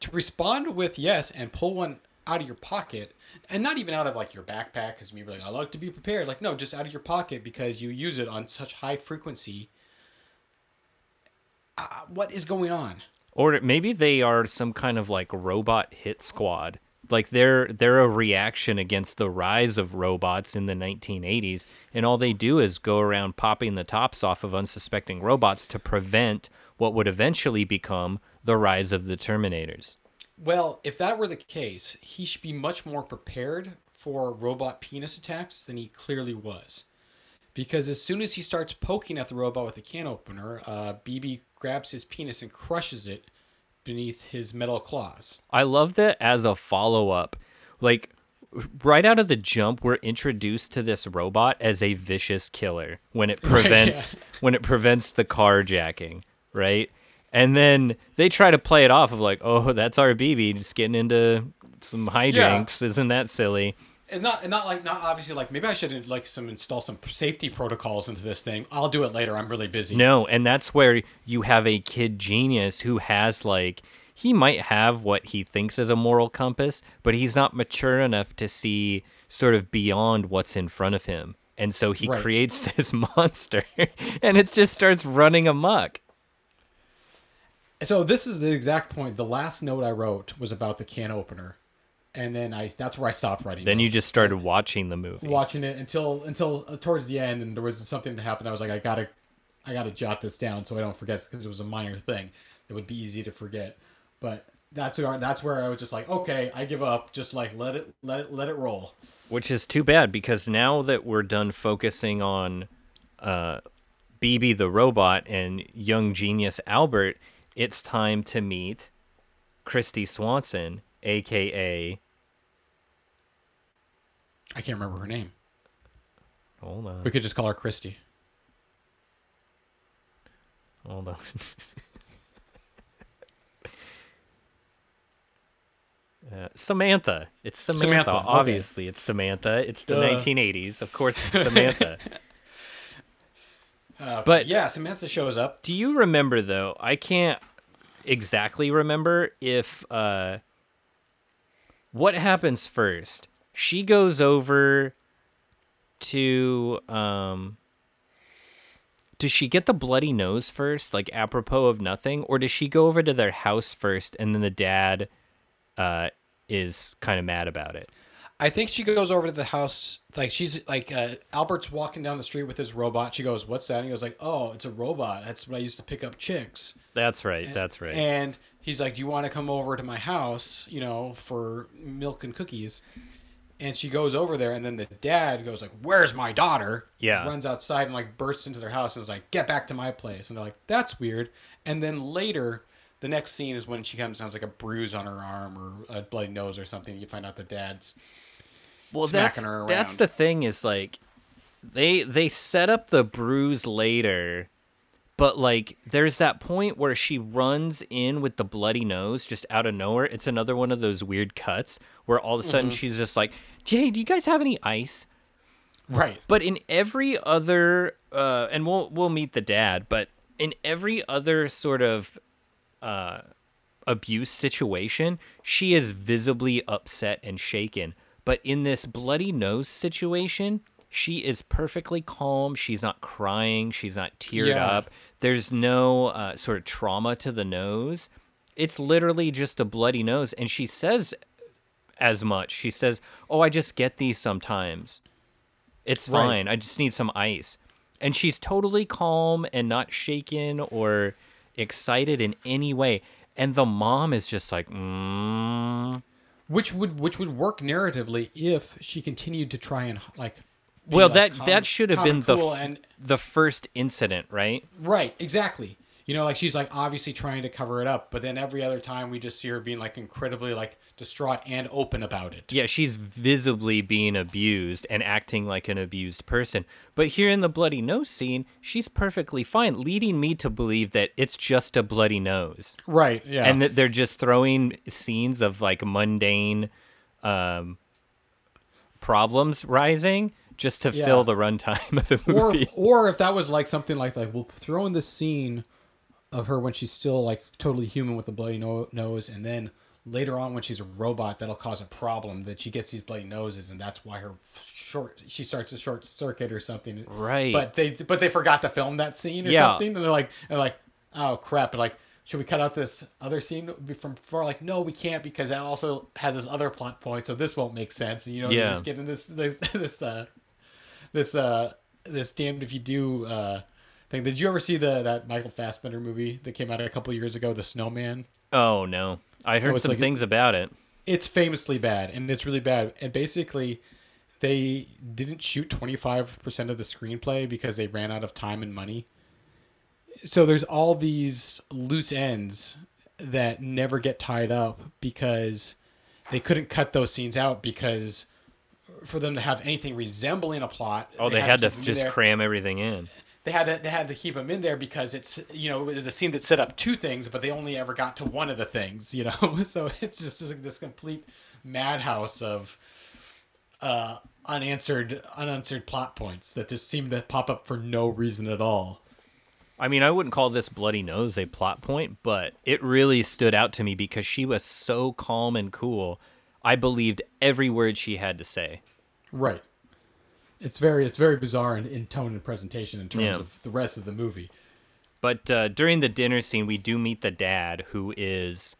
to respond with yes and pull one out of your pocket and not even out of like your backpack because maybe like i like to be prepared like no just out of your pocket because you use it on such high frequency uh, what is going on Or maybe they are some kind of like robot hit squad. Like they're they're a reaction against the rise of robots in the 1980s, and all they do is go around popping the tops off of unsuspecting robots to prevent what would eventually become the rise of the Terminators. Well, if that were the case, he should be much more prepared for robot penis attacks than he clearly was. Because as soon as he starts poking at the robot with a can opener, uh, BB grabs his penis and crushes it beneath his metal claws. I love that as a follow up. Like right out of the jump, we're introduced to this robot as a vicious killer when it prevents when it prevents the carjacking, right? And then they try to play it off of like, oh, that's our BB just getting into some hijinks. Isn't that silly? And not, and not like, not obviously like maybe I should like some install some safety protocols into this thing. I'll do it later. I'm really busy. No, and that's where you have a kid genius who has like he might have what he thinks is a moral compass, but he's not mature enough to see sort of beyond what's in front of him. And so he Right. creates this monster and it just starts running amok. So this is the exact point. The last note I wrote was about the can opener, and then I that's where I stopped writing. Then you just started watching the movie. watching it until until uh, towards the end, and there was something that happened. I was like, I gotta, I gotta jot this down so I don't forget because it was a minor thing that would be easy to forget. But that's where that's where I was just like, okay, I give up. Just like let it let it let it roll. Which is too bad because now that we're done focusing on uh, BB the robot and young genius Albert, it's time to meet Kristy Swanson, aka I can't remember her name. hold on, We could just call her Kristy. hold on. Uh, Samantha. It's Samantha. Samantha, okay. Obviously, it's Samantha. It's the Duh. 1980s. Of course, it's Samantha. Uh, But- yeah, Samantha shows up. Do you remember though? I can't exactly remember if uh what happens first. She goes over to um does she get the bloody nose first, like apropos of nothing, or does she go over to their house first and then the dad uh is kind of mad about it? I think she goes over to the house. Like she's like uh, Albert's walking down the street with his robot. She goes, "What's that?" And he goes like, "Oh, it's a robot. That's what I used to pick up chicks." That's right. That's right. And he's like, "Do you want to come over to my house? You know, for milk and cookies?" And she goes over there, and then the dad goes like, "Where's my daughter?" Yeah. Runs outside and like bursts into their house and is like, "Get back to my place." And they're like, "That's weird." And then later, the next scene is when she comes down, like a bruise on her arm or a bloody nose or something. You find out the dad's well, smacking that's, her That's the thing is like they they set up the bruise later, but like there's that point where she runs in with the bloody nose just out of nowhere. It's another one of those weird cuts where all of a sudden she's just like, "Jay, do you guys have any ice?" right. But in every other, uh, and we'll we'll meet the dad, but in every other sort of uh, abuse situation, she is visibly upset and shaken. But in this bloody nose situation, she is perfectly calm. She's not crying. She's not teared Yeah. up. There's no uh, sort of trauma to the nose. It's literally just a bloody nose, and she says as much. She says, "Oh, I just get these sometimes." It's Right. fine. I just need some ice. And she's totally calm and not shaken or excited in any way. And the mom is just like, mm. Which would which would work narratively if she continued to try and like. Well, like, that calm- that should have been and the f- and the first incident, right? right exactly. You know, like she's like obviously trying to cover it up, but then every other time we just see her being like incredibly like distraught and open about it. Yeah, she's visibly being abused and acting like an abused person. But here in the bloody nose scene, she's perfectly fine, leading me to believe that it's just a bloody nose. Right. Yeah. and that they're just throwing scenes of like mundane um, problems rising just to Yeah. fill the runtime of the movie. or if that was like something like like we'll throw in the scene of her when she's still like totally human with a bloody no- nose and then later on when she's a robot that'll cause a problem that she gets these bloody noses and that's why her short she starts a short circuit or something Right. but they but they forgot to film that scene or Yeah. something and they're like they're like oh crap and like should we cut out this other scene from before like no we can't because that also has this other plot point so this won't make sense you know you're Yeah. just getting this this this uh this uh this damned if you do uh thing. Did you ever see the that Michael Fassbender movie that came out a couple years ago, The Snowman? oh no, I heard some like- things about it. It's famously bad, and it's really bad. And basically, they didn't shoot twenty five percent of the screenplay because they ran out of time and money. So there's all these loose ends that never get tied up because they couldn't cut those scenes out because for them to have anything resembling a plot. Oh, they, had to keep them in just cram everything in. they had to they had to keep them in there because it's you know it was a scene that set up two things, but they only ever got to one of the things, you know. So it's just this, this complete madhouse of uh, unanswered unanswered plot points that just seem to pop up for no reason at all. I mean, I wouldn't call this bloody nose a plot point, but it really stood out to me because she was so calm and cool. I believed every word she had to say. Right. It's very it's very bizarre in, in tone and presentation in terms Yeah. of the rest of the movie. But uh, during the dinner scene, we do meet the dad, who is.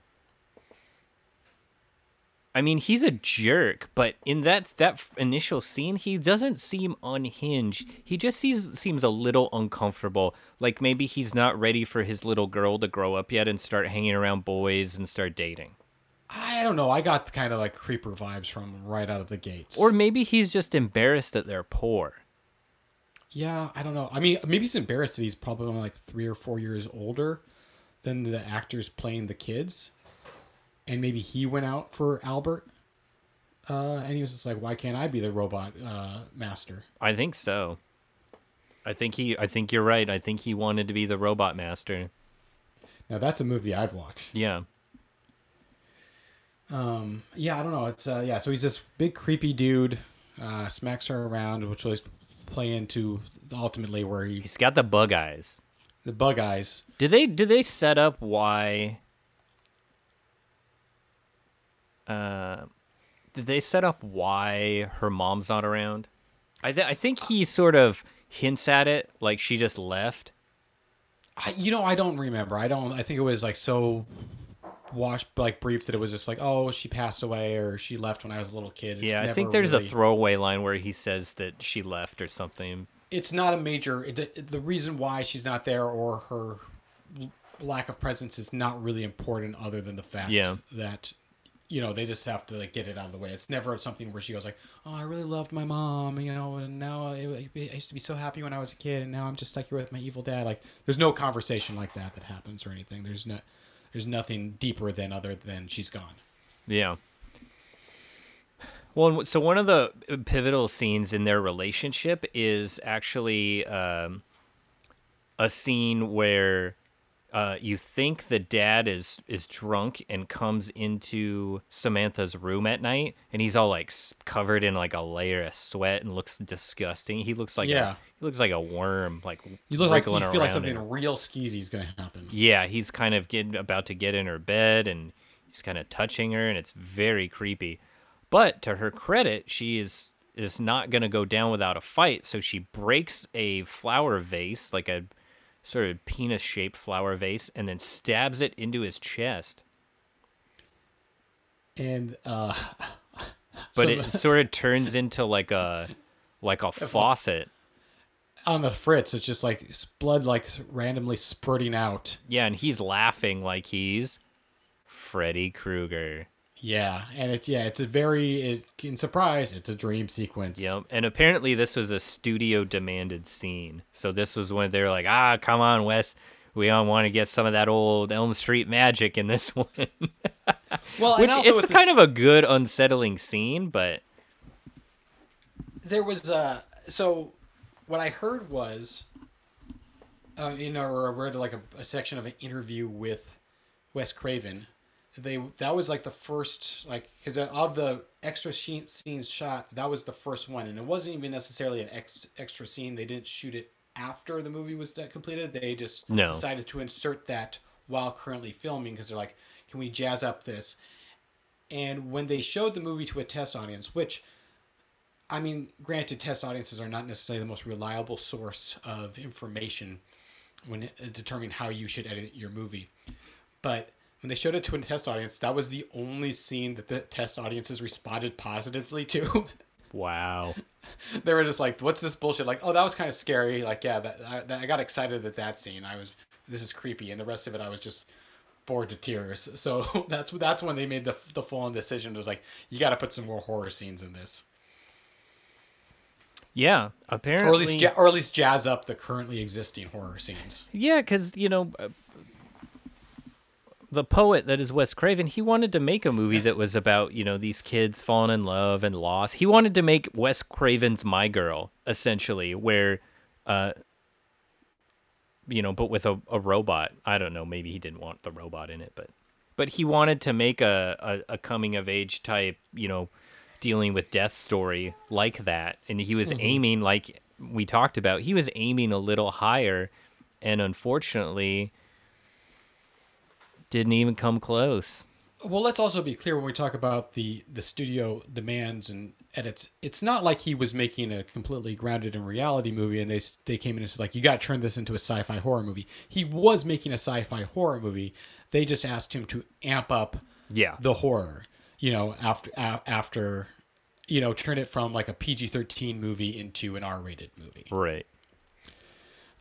I mean, he's a jerk, but in that that initial scene, he doesn't seem unhinged. He just seems seems a little uncomfortable. Like maybe he's not ready for his little girl to grow up yet and start hanging around boys and start dating. I don't know. I got kind of like creeper vibes from him right out of the gates. Or maybe he's just embarrassed that they're poor. Yeah, I don't know. I mean, maybe he's embarrassed that he's probably only like three or four years older than the actors playing the kids, and maybe he went out for Albert, uh, and he was just like, "Why can't I be the robot uh, master?" I think so. I think he. I think you're right. I think he wanted to be the robot master. Now that's a movie I'd watch. Yeah. Um, yeah, I don't know. It's uh, yeah. So he's this big creepy dude, uh, smacks her around, which will play into ultimately where he He's got the bug eyes. the bug eyes. Did they did they set up why uh did they set up why her mom's not around? I th- I think he sort of hints at it like she just left. I, you know, I don't remember. I don't. I think it was like so watched like brief that it was just like oh she passed away or she left when I was a little kid. It's yeah, I think there's really- a throwaway line where he says that she left or something. it's not a major it, it- the reason why she's not there or her lack of presence is not really important other than the fact Yeah. that you know they just have to like get it out of the way it's never something where she goes like oh i really loved my mom you know and now I, I used to be so happy when i was a kid and now i'm just stuck here with my evil dad like there's no conversation like that that happens or anything there's no there's nothing deeper than other than she's gone Yeah. Well, so one of the pivotal scenes in their relationship is actually um, a scene where uh, you think the dad is is drunk and comes into Samantha's room at night, and he's all like covered in like a layer of sweat and looks disgusting. He looks like Yeah. a, he looks like a worm, like you look like you feel like something in- real skeezy is going to happen yeah, he's kind of getting about to get in her bed and he's kind of touching her and it's very creepy. But to her credit, she is is not going to go down without a fight, so she breaks a flower vase, like a sort of penis-shaped flower vase and then stabs it into his chest. and uh But So it sort of turns into like a like a faucet. on the fritz it's just like blood like randomly spurting out Yeah, and he's laughing like he's Freddy Krueger. Yeah and it's yeah it's a very it, in surprise it's a dream sequence Yep. And apparently this was a studio demanded scene. So this was when they were like, ah, come on, Wes. We all want to get some of that old Elm Street magic in this one. well Which and also it's with kind this- of a good unsettling scene, but there was uh so what i heard was uh you know or I read like a, a section of an interview with wes craven they that was like the first like because of the extra scene, scenes shot that was the first one and it wasn't even necessarily an ex, extra scene they didn't shoot it after the movie was completed they just No. decided to insert that while currently filming because they're like can we jazz up this and when they showed the movie to a test audience which I mean, granted, test audiences are not necessarily the most reliable source of information when uh, determining how you should edit your movie. But when they showed it to a test audience, that was the only scene that the test audiences responded positively to. wow. they were just like, "What's this bullshit?" Like, "Oh, that was kind of scary." Like, yeah, that I, that, I got excited at that scene. I was, "This is creepy," and the rest of it, I was just bored to tears. So that's that's when they made the the full on decision. It was like, you got to put some more horror scenes in this. Yeah, apparently. or at least ja- or at least jazz up the currently existing horror scenes. Yeah, because you know, uh, the poet that is Wes Craven, he wanted to make a movie that was about you know these kids falling in love and loss. He wanted to make Wes Craven's My Girl essentially, where, uh, you know, but with a, a robot. I don't know. Maybe he didn't want the robot in it, but but he wanted to make a, a, a coming of age type, you know, dealing with death story like that. And he was aiming, like we talked about, he was aiming a little higher. And unfortunately, didn't even come close. Well, let's also be clear when we talk about the the studio demands and edits. It's not like he was making a completely grounded in reality movie, and they they came in and said like, "You got to turn this into a sci-fi horror movie." He was making a sci-fi horror movie. They just asked him to amp up Yeah. the horror. You know, after a, after you know, turn it from like a PG thirteen movie into an R rated movie. Right.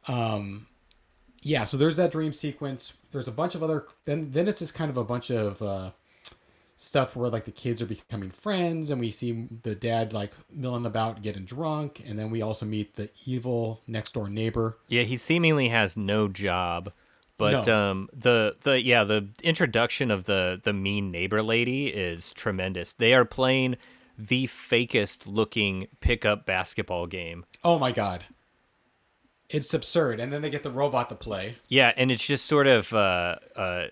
Um, yeah so there's that dream sequence there's a bunch of other then then it's just kind of a bunch of uh stuff where like the kids are becoming friends and we see the dad like milling about getting drunk and then we also meet the evil next door neighbor Yeah, he seemingly has no job. But No. um the the yeah, the introduction of the the mean neighbor lady is tremendous. They are playing the fakest looking pickup basketball game. oh my god it's absurd and then they get the robot to play Yeah, and it's just sort of uh uh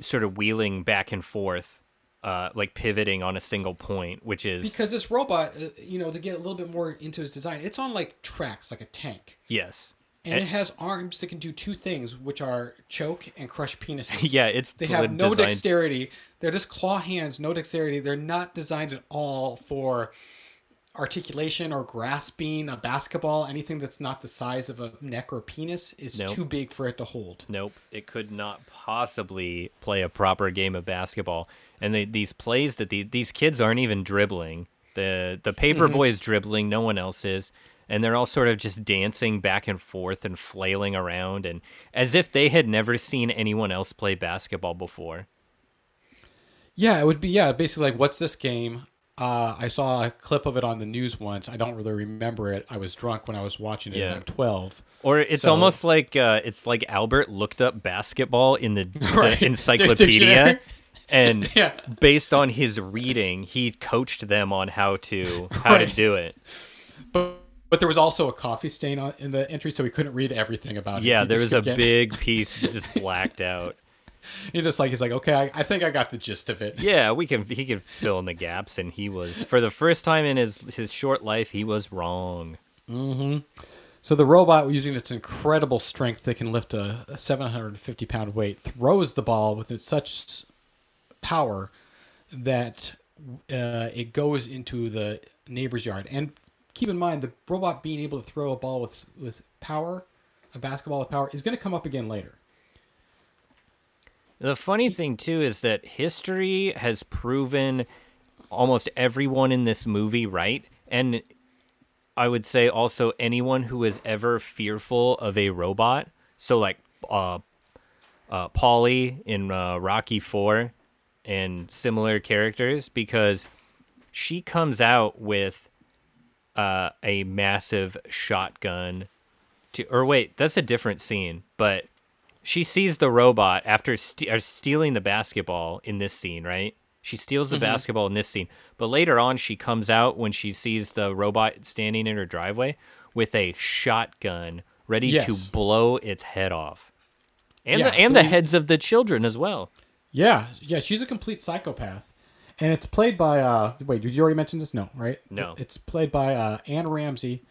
sort of wheeling back and forth uh like pivoting on a single point, which is because this robot uh, you know to get a little bit more into its design it's on like tracks like a tank yes. and it has arms that can do two things which are choke and crush penises Yeah, it's They have no designed- dexterity. They're just claw hands, no dexterity. They're not designed at all for articulation or grasping a basketball, anything that's not the size of a neck or penis, is Nope. too big for it to hold. Nope, it could not possibly play a proper game of basketball. And they, these plays that the, these kids aren't even dribbling. The the paper mm-hmm. boy is dribbling, no one else is, and they're all sort of just dancing back and forth and flailing around, and as if they had never seen anyone else play basketball before. Yeah, it would be yeah, basically like what's this game? Uh, I saw a clip of it on the news once. I don't really remember it. I was drunk when I was watching it, Yeah. I'm 12. Or it's So- almost like uh, it's like Albert looked up basketball in the, the encyclopedia, and Yeah. based on his reading, he coached them on how to how to do it. But but there was also a coffee stain on, in the entry, so he couldn't read everything about it. Yeah, He there was a could get- big piece just blacked out. He's just like he's like, okay, I, I think I got the gist of it. Yeah, we can he can fill in the gaps, and he was for the first time in his his short life, he was wrong. Mm-hmm. So the robot, using its incredible strength, that can lift a, a 750 pound weight, throws the ball with such power that uh, it goes into the neighbor's yard. And keep in mind, the robot being able to throw a ball with with power, a basketball with power, is going to come up again later. The funny thing too is that history has proven almost everyone in this movie right, and I would say also anyone who is ever fearful of a robot. So like uh, uh, Paulie in uh, Rocky Four and similar characters because she comes out with uh, a massive shotgun. To or wait, that's a different scene, but she sees the robot after ste- or stealing the basketball in this scene, right? She steals the basketball in this scene, but later on, she comes out when she sees the robot standing in her driveway with a shotgun ready Yes. to blow its head off, and Yeah, the, and the three- heads of the children as well. Yeah, yeah, she's a complete psychopath, and it's played by. uh Wait, did you already mention this? No, right? No. It's played by uh, Anne Ramsey,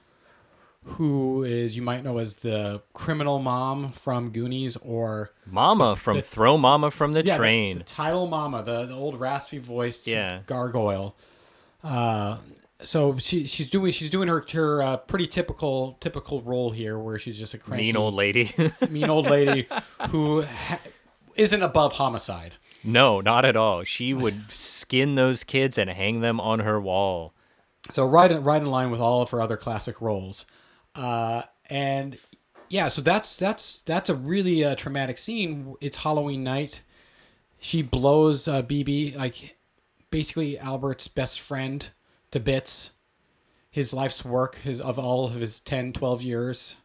who is you might know as the criminal mom from Goonies, or Mama from the- Throw Mama from the yeah, Train. the, title Mama, the the old raspy voiced Yeah. gargoyle. Uh, so she she's doing she's doing her her uh, pretty typical typical role here, where she's just a cranky, mean old lady. mean old lady who ha- isn't above homicide. no, not at all. She would skin those kids and hang them on her wall. So right right in line with all of her other classic roles, uh, and yeah, so that's that's that's a really uh, traumatic scene. It's Halloween night. She blows uh, BB like basically Albert's best friend to bits. His life's work, his of all of his 10, 12 years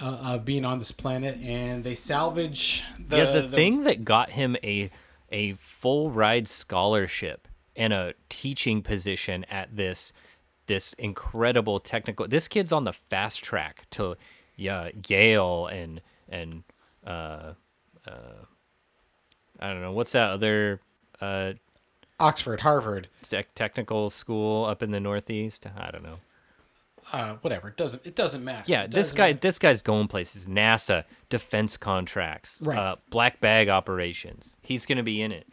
uh, of being on this planet, and they salvage the yeah, the, thing that got him a a full ride scholarship and a teaching position at this this incredible technical. This kid's on the fast track to yeah, Yale and and uh, uh, I don't know what's that other uh, Oxford, Harvard, tech technical school up in the Northeast. I don't know. uh, whatever. It doesn't it doesn't matter. Yeah, this guy matter. this guy's going places. NASA, defense contracts, Right. uh, black bag operations. He's gonna be in it.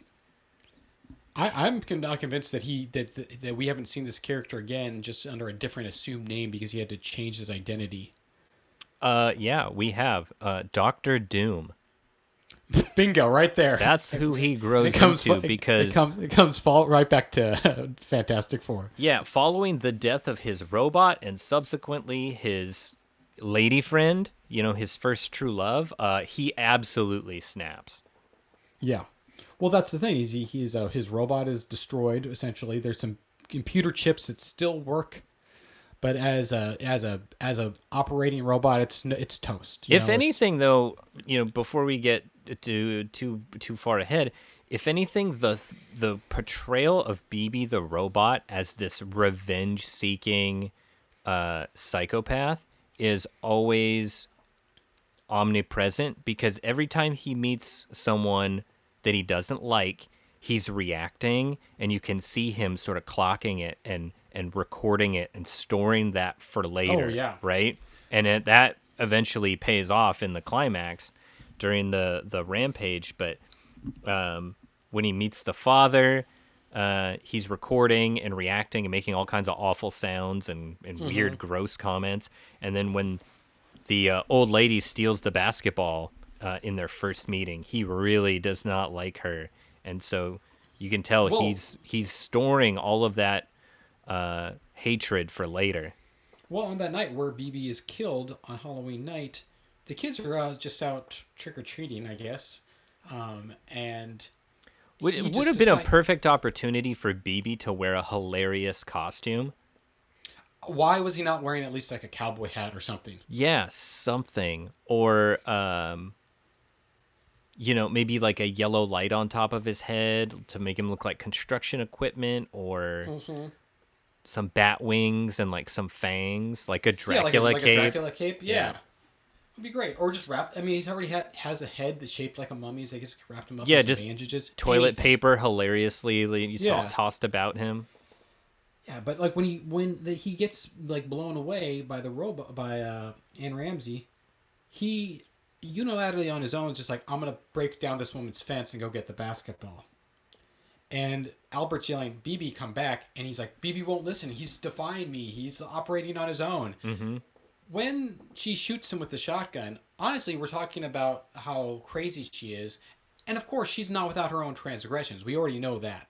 I, I'm not convinced that he that, that that we haven't seen this character again just under a different assumed name because he had to change his identity. Uh, yeah, we have uh, Doctor Doom. Bingo, right there. That's who he grows it comes into because it comes it comes fall right back to Fantastic Four. yeah, following the death of his robot and subsequently his lady friend, you know, his first true love, uh, he absolutely snaps. Yeah. Well, that's the thing. Is he he's uh, his robot is destroyed essentially. There's some computer chips that still work, but as a as a as a operating robot, it's it's toast. you if know, anything, though, you know, before we get to too too far ahead, if anything, the the portrayal of BB the robot as this revenge-seeking uh, psychopath is always omnipresent because every time he meets someone that he doesn't like, he's reacting, and you can see him sort of clocking it and and recording it and storing that for later. yeah. right. And it, that eventually pays off in the climax during the the rampage. But um, when he meets the father, uh, he's recording and reacting and making all kinds of awful sounds and, and weird, gross comments. And then when the uh, old lady steals the basketball uh, in their first meeting, he really does not like her, and so you can tell Well- he's he's storing all of that uh, hatred for later. Well, on that night where BB is killed on Halloween night, the kids are uh, just out trick or treating, I guess, um, and Would, it would have been a perfect opportunity for BB to wear a hilarious costume. Why was he not wearing at least like a cowboy hat or something? Yeah, something. Or um you know, maybe like a yellow light on top of his head to make him look like construction equipment or Mm-hmm. some bat wings and like some fangs, like a Dracula yeah, like a, like cape. a Dracula cape. Yeah. Yeah. Would be great, or just wrap. I mean, he's already ha- has a head that's shaped like a mummy's. They just wrapped him up. Yeah, in just bandages, Toilet anything. paper hilariously you saw Yeah. tossed about him. Yeah, but like when he when the, he gets like blown away by the robot by uh, Anne Ramsey, he unilaterally on his own is just like I'm gonna break down this woman's fence and go get the basketball. And Albert's yelling, "BB, come back!" And he's like, "BB won't listen. He's defying me. He's operating on his own." Mm-hmm. When she shoots him with the shotgun, honestly, we're talking about how crazy she is, and of course, she's not without her own transgressions. We already know that.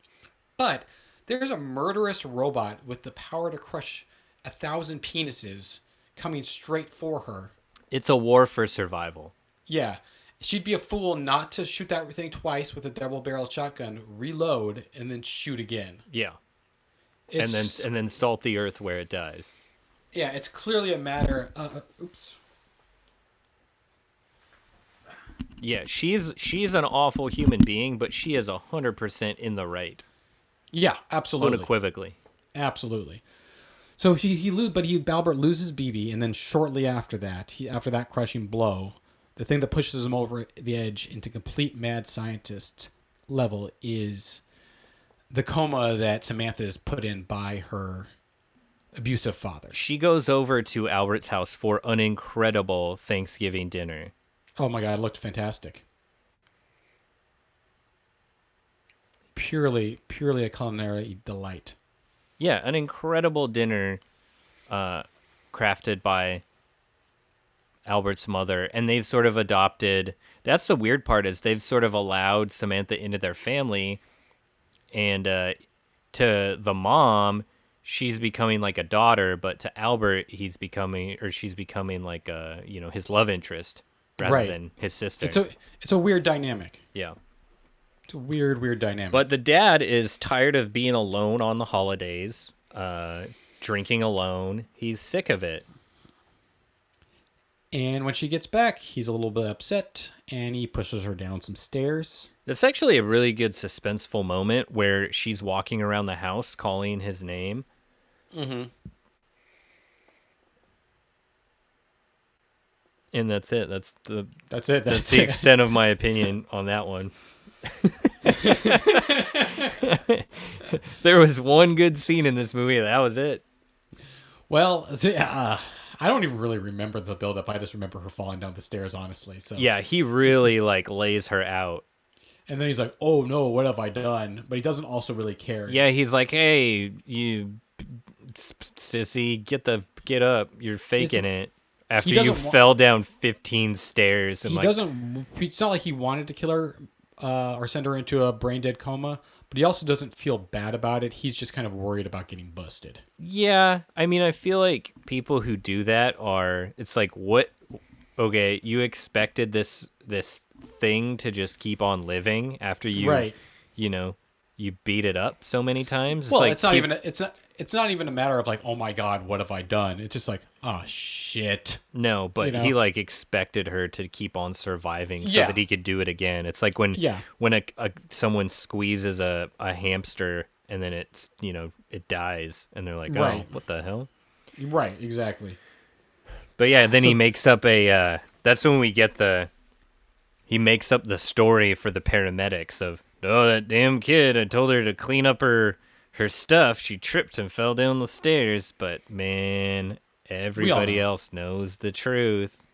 But there's a murderous robot with the power to crush a thousand penises coming straight for her. It's a war for survival. Yeah. She'd be a fool not to shoot that thing twice with a double barrel shotgun, reload, and then shoot again. Yeah. It's and then and then salt the earth where it dies. yeah, it's clearly a matter. Uh, uh, oops. Yeah, she's she's an awful human being, but she is a hundred percent in the right, Yeah, absolutely. unequivocally. Absolutely. So he he but he Balbert loses BB, and then shortly after that, he after that crushing blow, the thing that pushes him over the edge into complete mad scientist level is the coma that Samantha is put in by her abusive father. She goes over to Albert's house for an incredible Thanksgiving dinner. Oh my god, it looked fantastic. Purely, purely a culinary delight. Yeah, an incredible dinner uh, crafted by Albert's mother. And they've sort of adopted. That's the weird part is they've sort of allowed Samantha into their family. And uh, to the mom, she's becoming like a daughter. But to Albert, he's becoming, or she's becoming like a, you know, his love interest rather Right. than his sister. It's a it's a weird dynamic. yeah. It's a weird, weird dynamic. But the dad is tired of being alone on the holidays, uh, drinking alone. He's sick of it. And when she gets back, he's a little bit upset and he pushes her down some stairs. It's actually a really good suspenseful moment where she's walking around the house calling his name. Mm-hmm. And that's it. That's the That's it. that's That's the it. extent of my opinion on that one. there was one good scene in this movie. That was it. Well, uh, I don't even really remember the buildup. I just remember her falling down the stairs, honestly. So Yeah, he really like lays her out. And then he's like, "Oh no, what have I done?" But he doesn't also really care. Yeah, he's like, "Hey, you sissy, get the get up. You're faking it." After you wa- fell down 15 stairs and he like doesn't. It's not like he wanted to kill her uh, or send her into a brain dead coma, but he also doesn't feel bad about it. He's just kind of worried about getting busted. Yeah, I mean, I feel like people who do that are it's like what okay, you expected this this thing to just keep on living after you Right. you know, you beat it up so many times. Well, like it's not even. A, it's not. It's not even a matter of like, "Oh my god, what have I done?" It's just like, "Oh shit." No, but you know? he like expected her to keep on surviving so Yeah. that he could do it again. It's like when Yeah. when a, a someone squeezes a, a hamster and then it's you know it dies and they're like, oh, Right. what the hell? Right. Exactly. But yeah, then he makes up a. Uh, that's when we get the. He makes up the story for the paramedics of oh that damn kid. I told her to clean up her her stuff. She tripped and fell down the stairs. But man, everybody know. else knows the truth.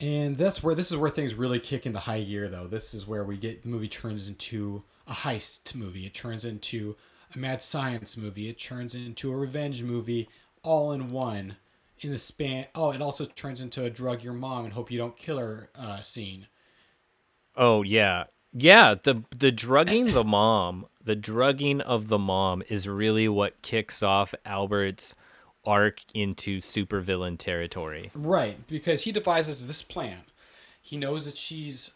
And that's where this is where things really kick into high gear, though. This is where we get the movie turns into a heist movie. It turns into a mad science movie. It turns into a revenge movie, all in one. In the span. Oh, it also turns into a drug your mom and hope you don't kill her uh, scene. Oh yeah, yeah. The the drugging the mom, the drugging of the mom is really what kicks off Albert's arc into supervillain territory. Right, because he devises this plan. He knows that she's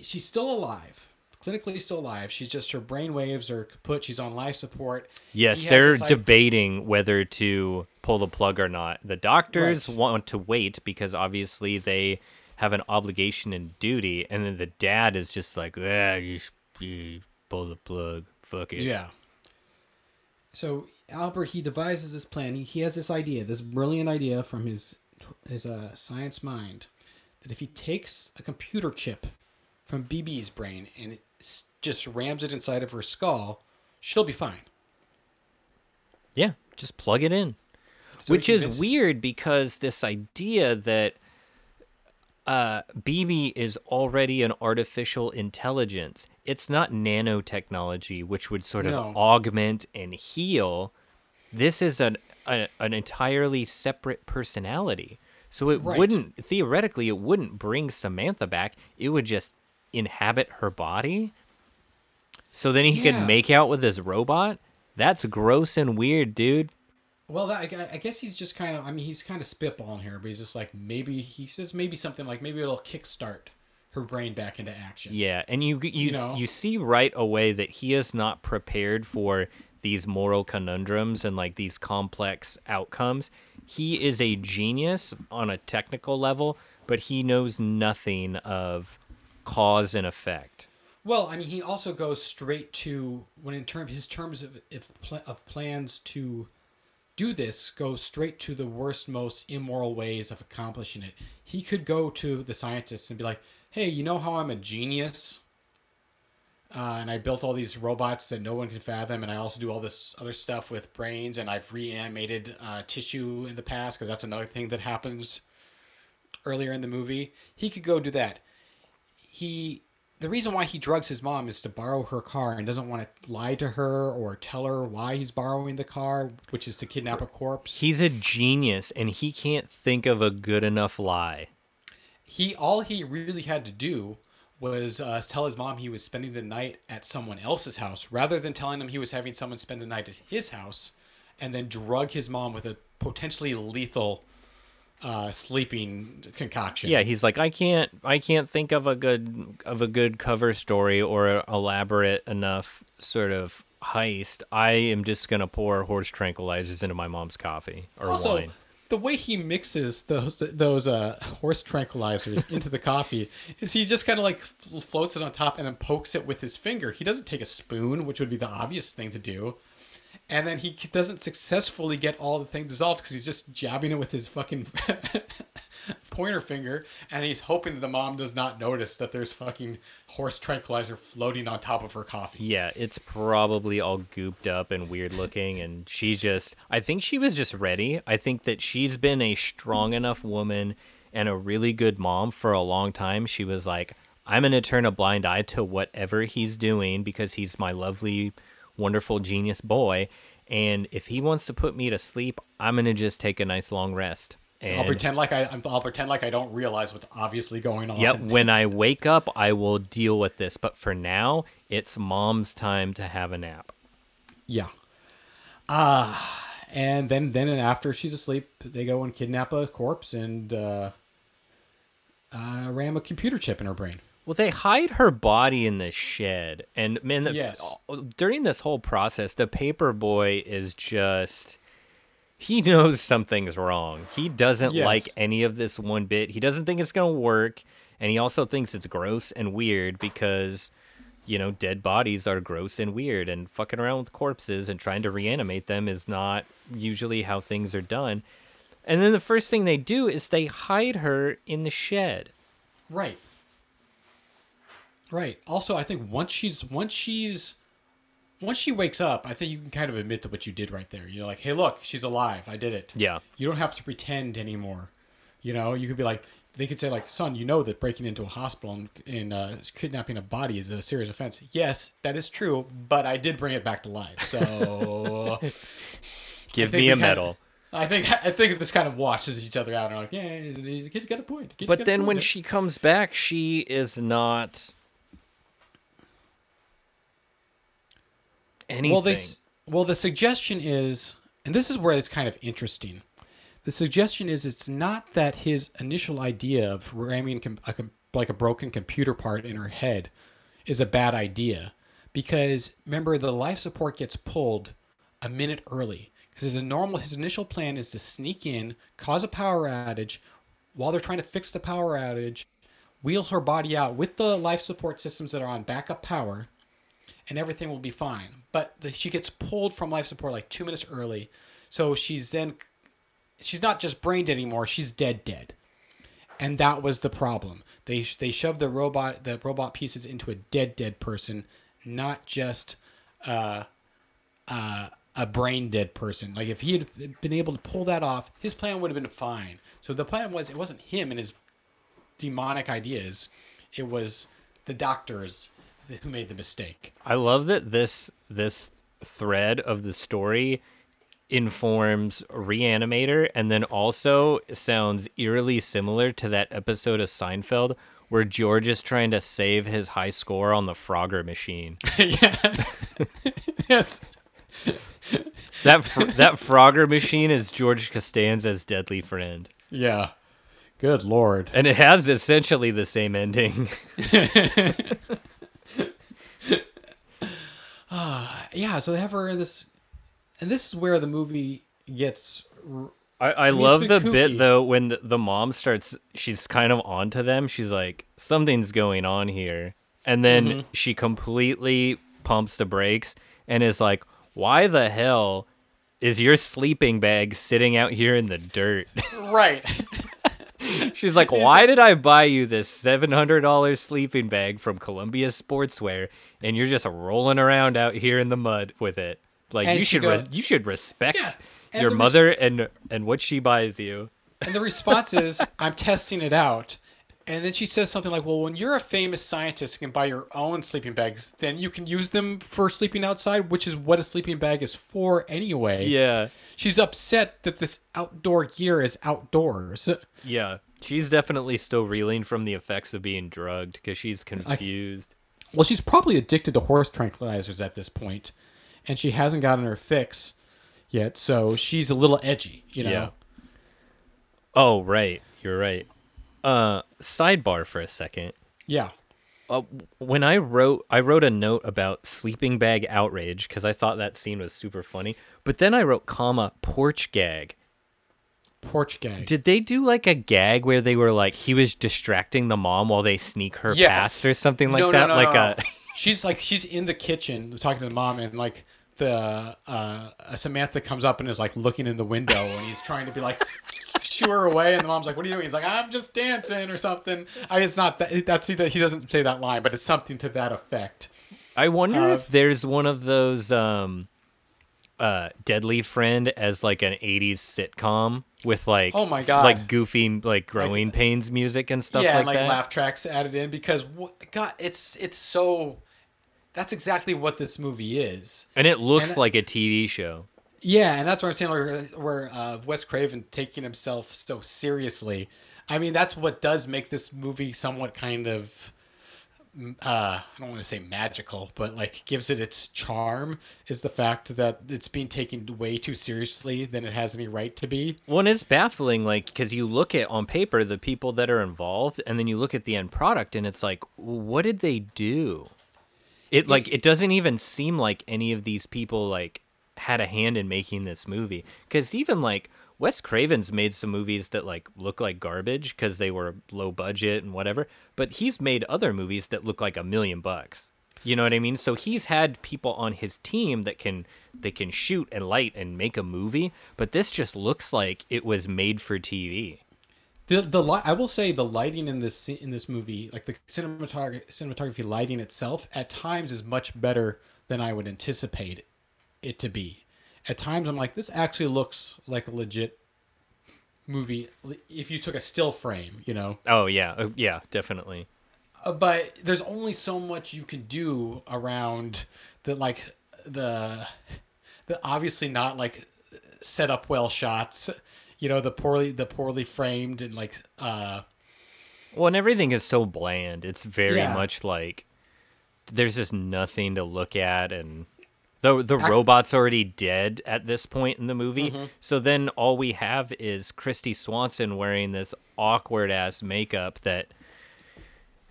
she's still alive, clinically still alive. She's just her brain waves are kaput. She's on life support. Yes, they're debating whether to pull the plug or not. The doctors Right. want to wait because obviously they have an obligation and duty, and then the dad is just like, ah, you, you pull the plug, fuck it. Yeah. So Albert he devises this plan. He, he has this idea, this brilliant idea from his his uh, science mind, that if he takes a computer chip from BB's brain and it s- just rams it inside of her skull, she'll be fine. Yeah, just plug it in. So Which is convinces- weird because this idea that uh, BB is already an artificial intelligence. It's not nanotechnology, which would sort of No. augment and heal. This is an a, an entirely separate personality. So it Right. wouldn't theoretically it wouldn't bring Samantha back. It would just inhabit her body. So then he Yeah. could make out with this robot. That's gross and weird, dude. Well, that, I I guess he's just kind of. I mean, he's kind of spitballing here, but he's just like maybe he says maybe something like maybe it'll kickstart her brain back into action. Yeah, and you you you, know? see right away that he is not prepared for these moral conundrums and like these complex outcomes. He is a genius on a technical level, but he knows nothing of cause and effect. Well, I mean, he also goes straight to when in term his terms of if of plans to do this go straight to the worst, most immoral ways of accomplishing it. He could go to the scientists and be like, "Hey, you know how I'm a genius, uh, and I built all these robots that no one can fathom, and I also do all this other stuff with brains, and I've reanimated uh, tissue in the past because that's another thing that happens earlier in the movie. He could go do that. He the reason why he drugs his mom is to borrow her car and doesn't want to lie to her or tell her why he's borrowing the car, which is to kidnap a corpse. He's a genius and he can't think of a good enough lie. He all he really had to do was uh, tell his mom he was spending the night at someone else's house, rather than telling him he was having someone spend the night at his house, and then drug his mom with a potentially lethal uh, sleeping concoction. Yeah, he's like I can't I can't think of a good of a good cover story or a elaborate enough sort of heist. I am just gonna pour horse tranquilizers into my mom's coffee or also, wine. The way he mixes those those uh, horse tranquilizers into the coffee is he just kind of like floats it on top and then pokes it with his finger. He doesn't take a spoon, which would be the obvious thing to do. And then he doesn't successfully get all the thing dissolved because he's just jabbing it with his fucking pointer finger, and he's hoping that the mom does not notice that there's fucking horse tranquilizer floating on top of her coffee. Yeah, it's probably all gooped up and weird looking and she just I think she was just ready. I think that she's been a strong enough woman and a really good mom for a long time. She was like, I'm going to turn a blind eye to whatever he's doing because he's my lovely wonderful genius boy and if he wants to put me to sleep, I'm going to just take a nice long rest. I'll pretend like I I'll pretend like I don't realize what's obviously going on. Yep. When I wake up, I will deal with this. But for now, it's mom's time to have a nap. Yeah. Ah, and then then and after she's asleep, they go and kidnap a corpse and uh, uh, ram a computer chip in her brain. Well, they hide her body in the shed, and man, the, Yes. during this whole process, the paper boy is just. He knows something's wrong. He doesn't Yes. like any of this one bit. He doesn't think it's going to work. And he also thinks it's gross and weird because, you know, dead bodies are gross and weird. And fucking around with corpses and trying to reanimate them is not usually how things are done. And then the first thing they do is they hide her in the shed. Right. Right. Also, I think once she's once she's once she wakes up, I think you can kind of admit to what you did right there. You're like, "Hey, look, she's alive. I did it." Yeah. You don't have to pretend anymore. You know, you could be like, they could say like, "Son, you know that breaking into a hospital and, and uh, kidnapping a body is a serious offense." Yes, that is true, but I did bring it back to life. So Give me a medal. I think I think this kind of watches each other out and like, "Yeah, the kid's got a point." Kid's But then when there." she comes back, she is not anything. Well, this well the suggestion is, and this is where it's kind of interesting. The suggestion is it's not that his initial idea of ramming a com- like a broken computer part in her head is a bad idea, because remember the life support gets pulled a minute early because his normal his initial plan is to sneak in, cause a power outage, while they're trying to fix the power outage, wheel her body out with the life support systems that are on backup power and everything will be fine. But the, she gets pulled from life support like two minutes early, so she's then she's not just brain dead anymore; she's dead dead, and that was the problem. They they shoved the robot the robot pieces into a dead dead person, not just uh, uh, a brain dead person. Like if he had been able to pull that off, his plan would have been fine. So the plan was it wasn't him and his demonic ideas; it was the doctors who made the mistake. I love that this this thread of the story informs Reanimator and then also sounds eerily similar to that episode of Seinfeld where George is trying to save his high score on the Frogger machine. yeah. yes. That fr- that Frogger machine is George Costanza's deadly friend. Yeah. Good lord. And it has essentially the same ending. Yeah, so they have her in this, and this is where the movie gets. I, I, mean, love the bit though when the, the mom starts she's kind of onto them she's like something's going on here and then Mm-hmm. she completely pumps the brakes and is like why the hell is your sleeping bag sitting out here in the dirt Right. She's like why did i buy you this $700 sleeping bag from columbia sportswear and you're just rolling around out here in the mud with it? Like And you should goes- you should respect Yeah, your the res- mother and and what she buys you. And the response is, "I'm testing it out." And then she says something like, "Well, when you're a famous scientist and can buy your own sleeping bags, then you can use them for sleeping outside, which is what a sleeping bag is for anyway." yeah She's upset that this outdoor gear is outdoors. Yeah, she's definitely still reeling from the effects of being drugged because she's confused. Well, she's probably addicted to horse tranquilizers at this point, and she hasn't gotten her fix yet, so she's a little edgy, you know. Yeah. Oh, right. You're right. Uh, sidebar for a second. Yeah. Uh, when I wrote, I wrote a note about sleeping bag outrage because I thought that scene was super funny. But then I wrote, comma porch gag. Porch gag. Did they do like a gag where they were like he was distracting the mom while they sneak her Yes. past or something like no, that? No, no, like no, a no. she's like she's in the kitchen talking to the mom, and like the uh, Samantha comes up and is like looking in the window, and he's trying to be like shoo her away, and the mom's like, "What are you doing?" He's like, "I'm just dancing" or something. I mean, it's not that that's he doesn't say that line, but it's something to that effect. I wonder Uh, if there's one of those um uh Deadly Friend as like an 80s sitcom with like Oh my God. like goofy like growing pains music and stuff yeah, like, like that. laugh tracks added in because what, God, it's it's so. That's exactly what this movie is. and it looks and- like a TV show. Yeah, and that's what I'm saying. Where, where uh, Wes Craven taking himself so seriously. I mean, that's what does make this movie somewhat kind of. Uh, I don't want to say magical, but like gives it its charm is the fact that it's being taken way too seriously than it has any right to be. One is baffling, like because you look at on paper the people that are involved, and then you look at the end product, and it's like, what did they do? It like it doesn't even seem like any of these people like had a hand in making this movie. Because even like Wes Craven's made some movies that like look like garbage because they were low budget and whatever, but he's made other movies that look like a million bucks. You know what I mean? So he's had people on his team that can they can shoot and light and make a movie, but this just looks like it was made for TV. The the li- I will say the lighting in this in this movie, like the cinematography cinematography lighting itself, at times is much better than I would anticipate it to be. At times, I'm like, this actually looks like a legit movie if you took a still frame, you know. Oh yeah, uh, yeah, definitely. Uh, but there's only so much you can do around the like the the obviously not like set up well shots. You know, the poorly the poorly framed and like uh Well, and everything is so bland. It's very Yeah. much like there's just nothing to look at, and the the robot's already dead at this point in the movie. Mm-hmm. So then all we have is Kristy Swanson wearing this awkward ass makeup that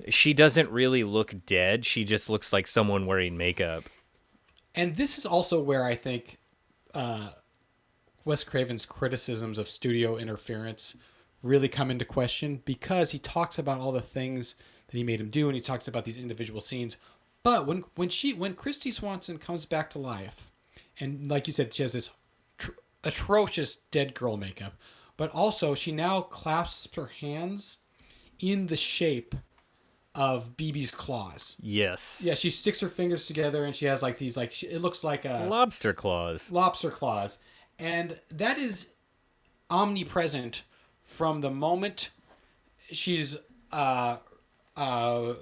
she doesn't really look dead. She just looks like someone wearing makeup. And this is also where I think uh, Wes Craven's criticisms of studio interference really come into question because he talks about all the things that he made him do, and he talks about these individual scenes. But when when she when Kristy Swanson comes back to life, and like you said, she has this tr- atrocious dead girl makeup, but also she now clasps her hands in the shape of BB's claws. Yes. Yeah, she sticks her fingers together and she has like these like it looks like a Lobster claws. lobster claws, and that is omnipresent from the moment she's uh, uh,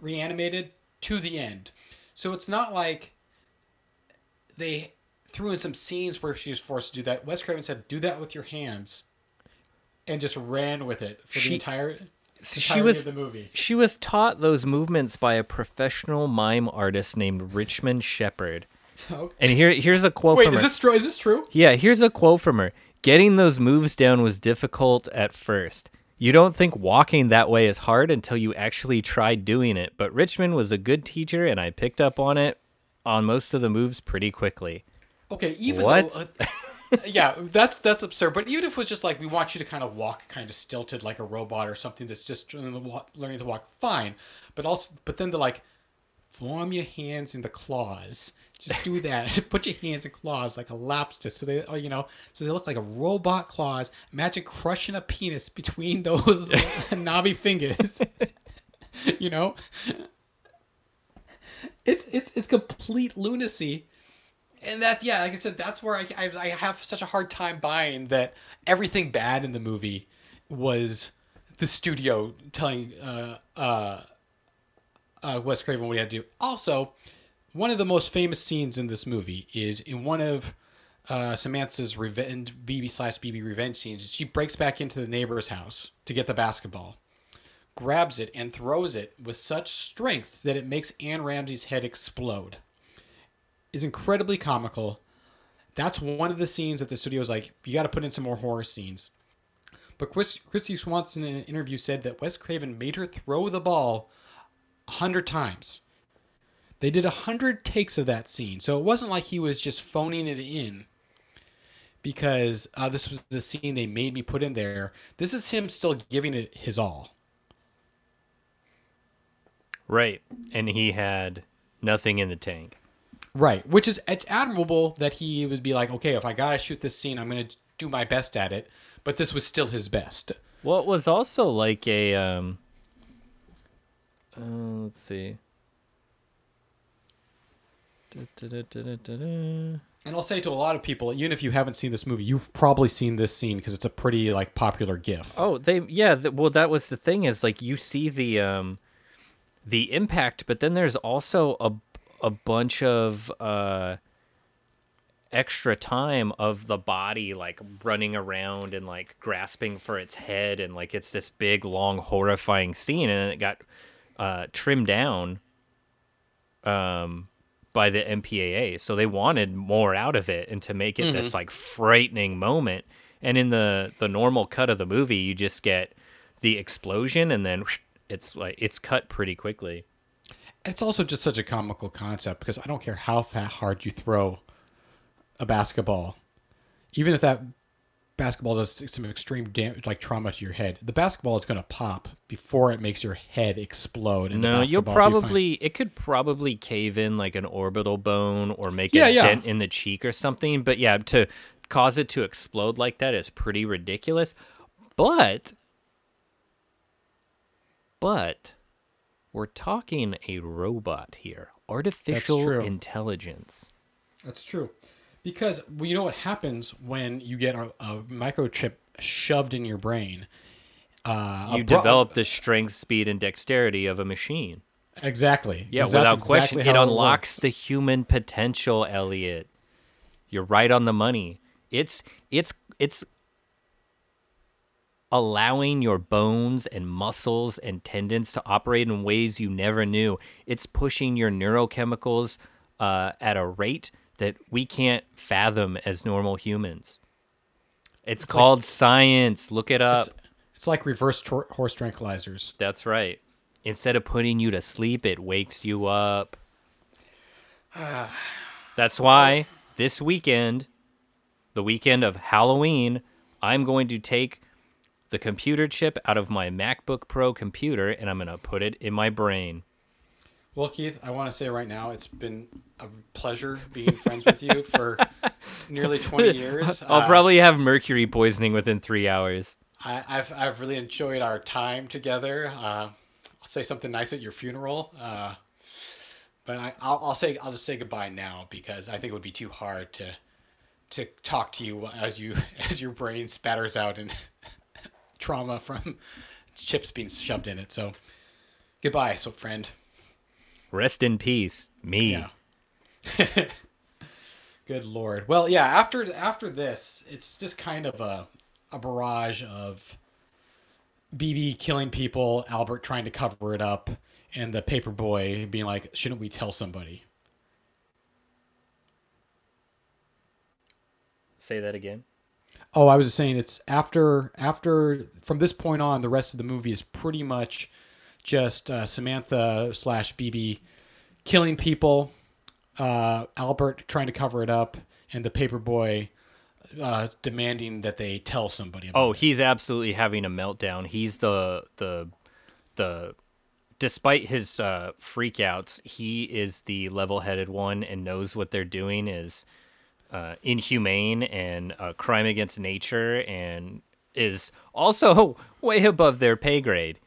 reanimated to the end. So it's not like they threw in some scenes where she was forced to do that. Wes Craven said, "Do that with your hands," and just ran with it for She- the entire. She was of the movie. She was taught those movements by a professional mime artist named Richmond Shepard. Okay. And here here's a quote Wait, from is her. this true? Is this true? Yeah, here's a quote from her. Getting those moves down was difficult at first. You don't think walking that way is hard until you actually try doing it, but Richmond was a good teacher and I picked up on it on most of the moves pretty quickly. Okay, even What? though, uh, yeah, that's that's absurd. But even if it was just like we want you to kind of walk kind of stilted like a robot or something that's just learning to walk, to fine. But also, but then the like, form your hands in the claws. Just do that. Put your hands in claws like a lobster, so they, oh, you know, so they look like a robot claws. Imagine crushing a penis between those knobby fingers. you know, it's it's it's complete lunacy and that yeah like i said that's where I, I, I have such a hard time buying that everything bad in the movie was the studio telling uh, uh, uh, wes craven what he had to do also one of the most famous scenes in this movie is in one of uh, samantha's revenge bb slash bb revenge scenes she breaks back into the neighbor's house to get the basketball grabs it and throws it with such strength that it makes anne ramsey's head explode is incredibly comical. That's one of the scenes that the studio was like, you got to put in some more horror scenes. But Chris, Kristy Swanson in an interview said that Wes Craven made her throw the ball a hundred times. They did a hundred takes of that scene, so it wasn't like he was just phoning it in. Because uh, this was the scene they made me put in there. This is him still giving it his all. Right. And he had nothing in the tank. Right, which is it's admirable that he would be like, okay, if I gotta shoot this scene, I'm gonna do my best at it. But this was still his best. Well, it was also like a um uh, let's see. And I'll say to a lot of people, even if you haven't seen this movie, you've probably seen this scene because it's a pretty like popular GIF. Oh, they yeah. th well, that was the thing is like you see the um, the impact, but then there's also a a bunch of uh, extra time of the body like running around and like grasping for its head, and like it's this big, long, horrifying scene, and then it got uh, trimmed down um, by the MPAA. So they wanted more out of it and to make it this mm-hmm. like frightening moment. And in the the normal cut of the movie, you just get the explosion and then it's like it's cut pretty quickly. It's also just such a comical concept because I don't care how fat hard you throw a basketball, even if that basketball does some extreme damage, like trauma to your head, the basketball is going to pop before it makes your head explode. No, you'll probably it could probably cave in like an orbital bone or make Yeah, a yeah. dent in the cheek or something. But yeah, to cause it to explode like that is pretty ridiculous. But but we're talking a robot here. Artificial true. intelligence. That's true. Because well, you know what happens when you get a, a microchip shoved in your brain. Uh, You bro- develop the strength, speed, and dexterity of a machine. exactly. Yeah, without question, exactly it unlocks the human potential, Elliot. You're right on the money. It's it's it's allowing your bones and muscles and tendons to operate in ways you never knew. It's pushing your neurochemicals uh, at a rate that we can't fathom as normal humans. It's, called science. Look it up. It's, it's like reverse tor- horse tranquilizers. That's right. Instead of putting you to sleep, it wakes you up. That's why this weekend, the weekend of Halloween, I'm going to take the computer chip out of my MacBook Pro computer and I'm going to put it in my brain. Well, Keith, I want to say right now it's been a pleasure being friends with you for nearly 20 years. I'll Uh, probably have mercury poisoning within three hours. I, I've I've really enjoyed our time together. Uh, I'll say something nice at your funeral, uh, but I, I'll, I'll say I'll just say goodbye now because I think it would be too hard to to talk to you as you as your brain spatters out in trauma from chips being shoved in it. So goodbye, so friend. Rest in peace, me. Yeah. Good lord. Well, yeah. After after this, it's just kind of a a barrage of BB killing people, Albert trying to cover it up, and the paper boy being like, "Shouldn't we tell somebody?" Say that again. Oh, I was just saying it's after after from this point on, the rest of the movie is pretty much just uh, Samantha slash BB killing people, uh, Albert trying to cover it up, and the paper boy uh, demanding that they tell somebody. About Oh, it. he's absolutely having a meltdown. He's the the the despite his uh freakouts, he is the level-headed one and knows what they're doing is uh inhumane and a crime against nature and is also way above their pay grade.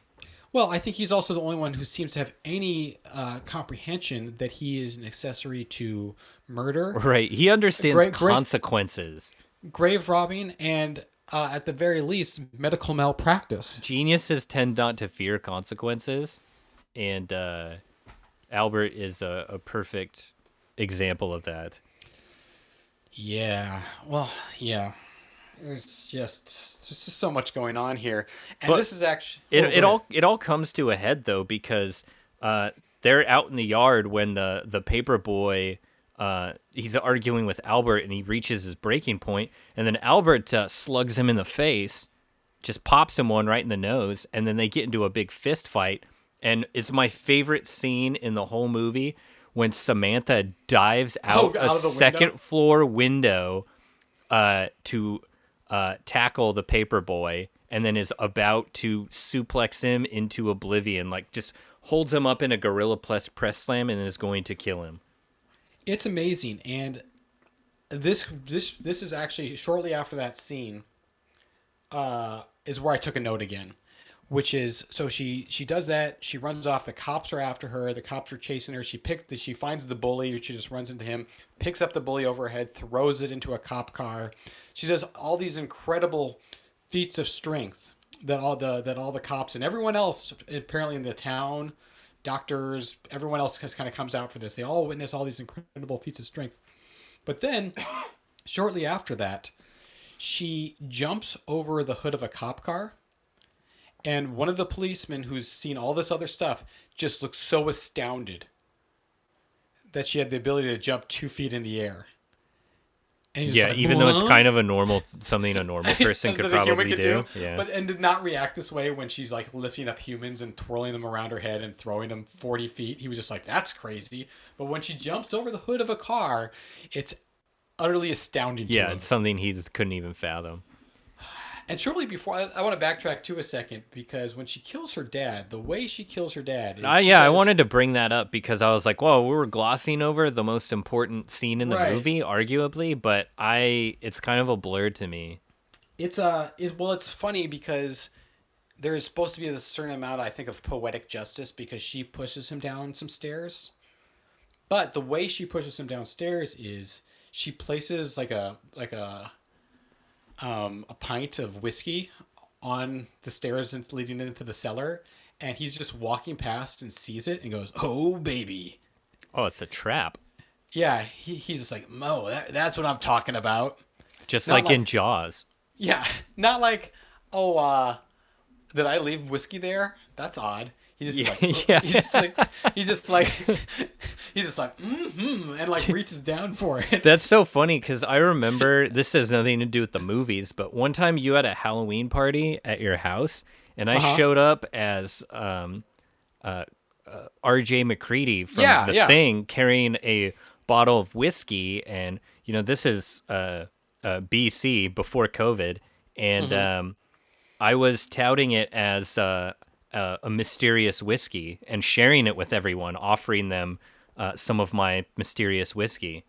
Well, I think he's also the only one who seems to have any uh, comprehension that he is an accessory to murder. Right. He understands great- consequences. grave robbing and uh, at the very least medical malpractice Geniuses tend not to fear consequences and uh Albert is a, a perfect example of that. yeah well yeah there's just there's just so much going on here and But this is actually It Oh, it all it all comes to a head though because uh, they're out in the yard when the the paper boy uh, he's arguing with Albert and he reaches his breaking point and then Albert uh, slugs him in the face, just pops him one right in the nose, and then they get into a big fist fight. And it's my favorite scene in the whole movie when Samantha dives out, Oh, out a of the window? second floor window uh, to uh, tackle the paper boy and then is about to suplex him into oblivion like just holds him up in a gorilla press press slam and is going to kill him. It's amazing and this this this is actually shortly after that scene uh is where i took a note again which is so she she does that. She runs off. The cops are after her. The cops are chasing her. She picks the, she finds the bully she just runs into him picks up the bully over her head throws it into a cop car. She does all these incredible feats of strength that all the that all the cops and everyone else apparently in the town doctors everyone else just kind of comes out for this. They all witness all these incredible feats of strength. But then shortly after that she jumps over the hood of a cop car and one of the policemen who's seen all this other stuff just looks so astounded that she had the ability to jump two feet in the air and he's yeah like, even though it's kind of a normal something a normal person could that a human probably could do, yeah But and did not react this way when she's like lifting up humans and twirling them around her head and throwing them forty feet. He was just like, "That's crazy." But when she jumps over the hood of a car, it's utterly astounding to him. yeah it's something he couldn't even fathom And shortly before, I, I want to backtrack to a second because when she kills her dad, the way she kills her dad is uh, yeah i wanted to bring that up because i was like whoa we were glossing over the most important scene in the Right. movie arguably but i it's kind of a blur to me It's a it, well, it's funny because there is supposed to be a certain amount, I think, of poetic justice because she pushes him down some stairs. But the way she pushes him downstairs is she places like a like a um, a pint of whiskey on the stairs and leading into the cellar, and he's just walking past and sees it and goes, "Oh baby." Oh, it's a trap. Yeah, he, he's just like, Mo, that, that's what I'm talking about. Just Not like, in Jaws. Yeah, not like, oh, uh, did I leave whiskey there? That's odd. He's just Yeah, like, yeah. he's just like, he's just like, he's just like, mm-hmm, and like reaches down for it. That's so funny because I remember this has nothing to do with the movies, but one time you had a Halloween party at your house, and I Uh-huh. showed up as um, uh, uh, R.J. MacReady from Yeah, The yeah. Thing, carrying a bottle of whiskey, and you know this is uh, uh, BC before COVID, and Mm-hmm. um, I was touting it as uh, uh, a mysterious whiskey and sharing it with everyone, offering them uh, some of my mysterious whiskey.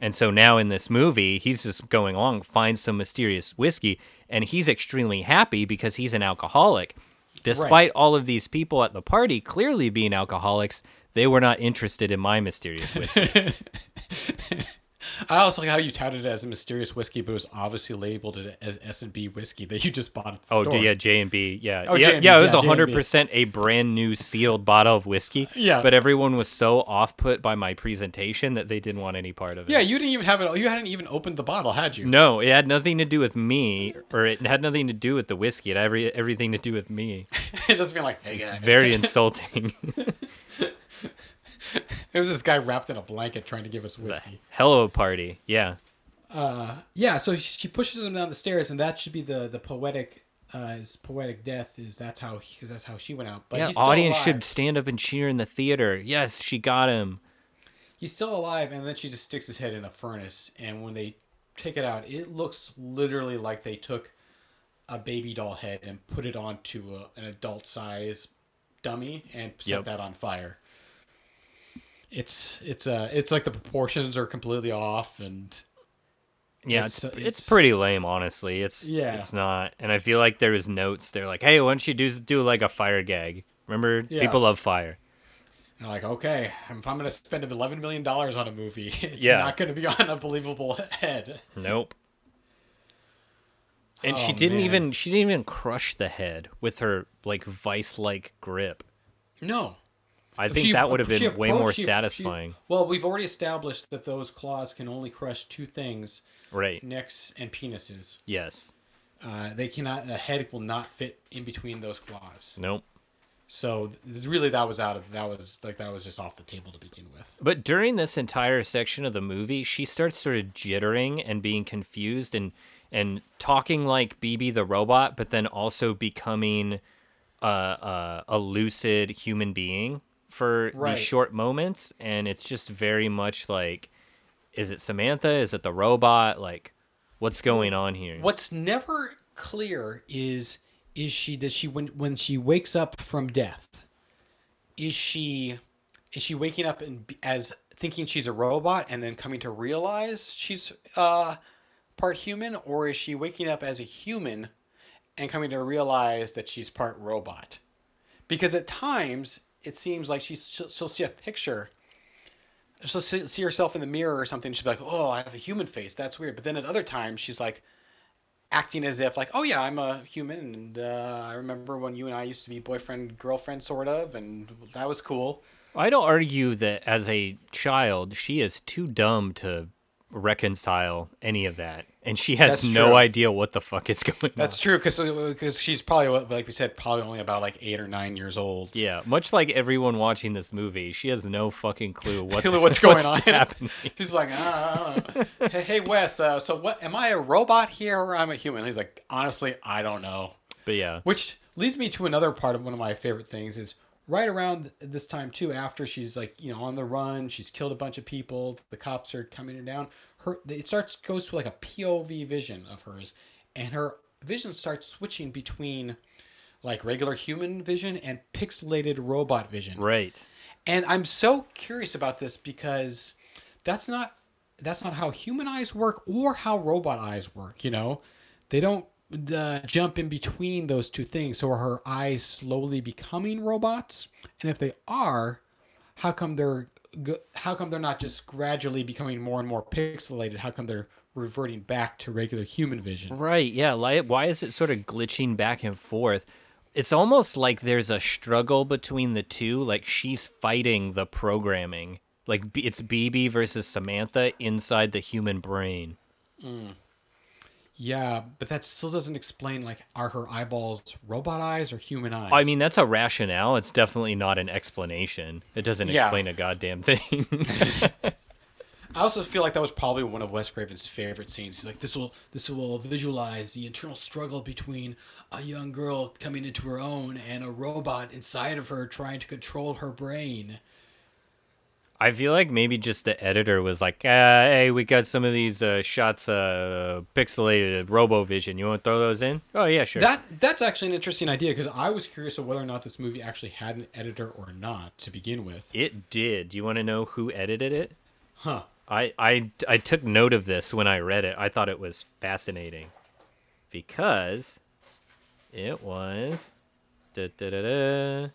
And so now in this movie, he's just going along, finds some mysterious whiskey, and he's extremely happy because he's an alcoholic. Despite all of these people at the party clearly being alcoholics, they were not interested in my mysterious whiskey. I also like how you touted it as a mysterious whiskey, but it was obviously labeled as S and B whiskey that you just bought at the oh, store. yeah, J and B, yeah, Oh, yeah, J&B, yeah. It was hundred percent a brand new sealed bottle of whiskey. Yeah. but everyone was so off put by my presentation that they didn't want any part of it. Yeah, you didn't even have it. You hadn't even opened the bottle, had you? No, it had nothing to do with me, or it had nothing to do with the whiskey. It had every everything to do with me. it just being like, hey guys. Very insulting. It was this guy wrapped in a blanket trying to give us whiskey. Hell of a party. Yeah. Uh, Yeah, so she pushes him down the stairs, and that should be the the poetic, uh, his poetic death is that's how because that's how she went out. But yeah, audience alive. should stand up and cheer in the theater. Yes, she got him. He's still alive, and then she just sticks his head in a furnace, and when they take it out, it looks literally like they took a baby doll head and put it onto a, an adult size dummy and set Yep. that on fire. It's it's uh it's like the proportions are completely off and Yeah, It's, it's, uh, it's, pretty lame, honestly. It's Yeah. it's not. And I feel like there was notes. They're like, hey, why don't you do do like a fire gag? Remember, Yeah. people love fire. You're like, okay, if I'm going to spend $11 million on a movie, it's Yeah. not going to be on a believable head. Nope. And she Oh, didn't man. even she didn't even crush the head with her like vice like grip. No. I think She- that would have been way more she- she- satisfying. well, we've already established that those claws can only crush two things right. necks and penises. Yes. Uh, they cannot, the head will not fit in between those claws. Nope. So th- really, that was out of, that was like, that was just off the table to begin with. But during this entire section of the movie, she starts sort of jittering and being confused and and talking like BB the robot, but then also becoming uh, uh, a lucid human being for Right. these short moments. And it's just very much like, is it Samantha? Is it the robot? Like, what's going on here? What's never clear is is she does she when when she wakes up from death is she is she waking up and as thinking she's a robot and then coming to realize she's uh part human or is she waking up as a human and coming to realize that she's part robot because at times it seems like she's she'll, she'll see a picture. She'll see, see herself in the mirror or something she'll be like oh i have a human face that's weird. But then at other times she's like acting as if like oh yeah i'm a human and uh, i remember when you and i used to be boyfriend girlfriend sort of and that was cool. I don't argue that as a child, she is too dumb to reconcile any of that. And she has That's no true. idea what the fuck is going on. that's true because she's probably like we said probably only about like eight or nine years old Yeah, much like everyone watching this movie, she has no fucking clue what Clue what's going on. happening. He's like, uh, hey, hey, Wes. Uh, so what? Am I a robot here or I'm a human? He's like, honestly, I don't know. But yeah, Which leads me to another part of one of my favorite things is right around this time too. After she's like, you know, on the run, she's killed a bunch of people. The cops are coming down. Her it starts goes to like a POV vision of hers, and her vision starts switching between like regular human vision and pixelated robot vision. right. And I'm so curious about this because that's not that's not how human eyes work or how robot eyes work, you know? They don't uh, jump in between those two things. So are her eyes slowly becoming robots? And if they are, how come they're how come they're not just gradually becoming more and more pixelated? How come they're reverting back to regular human vision? Right. Yeah. Why is it sort of glitching back and forth? It's almost like there's a struggle between the two. Like she's fighting the programming. Like it's BB versus Samantha inside the human brain. Mm. Yeah, but that still doesn't explain like are her eyeballs robot eyes or human eyes? I mean, that's a rationale. It's definitely not an explanation. It doesn't Yeah. explain a goddamn thing. I also feel like that was probably one of Wes Craven's favorite scenes. He's like, "This will this will visualize the internal struggle between a young girl coming into her own and a robot inside of her trying to control her brain." I feel like maybe just the editor was like, uh, "Hey, we got some of these uh, shots, uh, pixelated RoboVision. You want to throw those in?" Oh yeah, sure. That that's actually an interesting idea because I was curious of whether or not this movie actually had an editor or not to begin with. it did. Do you want to know who edited it? Huh. I, I, I took note of this when I read it. I thought it was fascinating because it was. Da, da, da, da.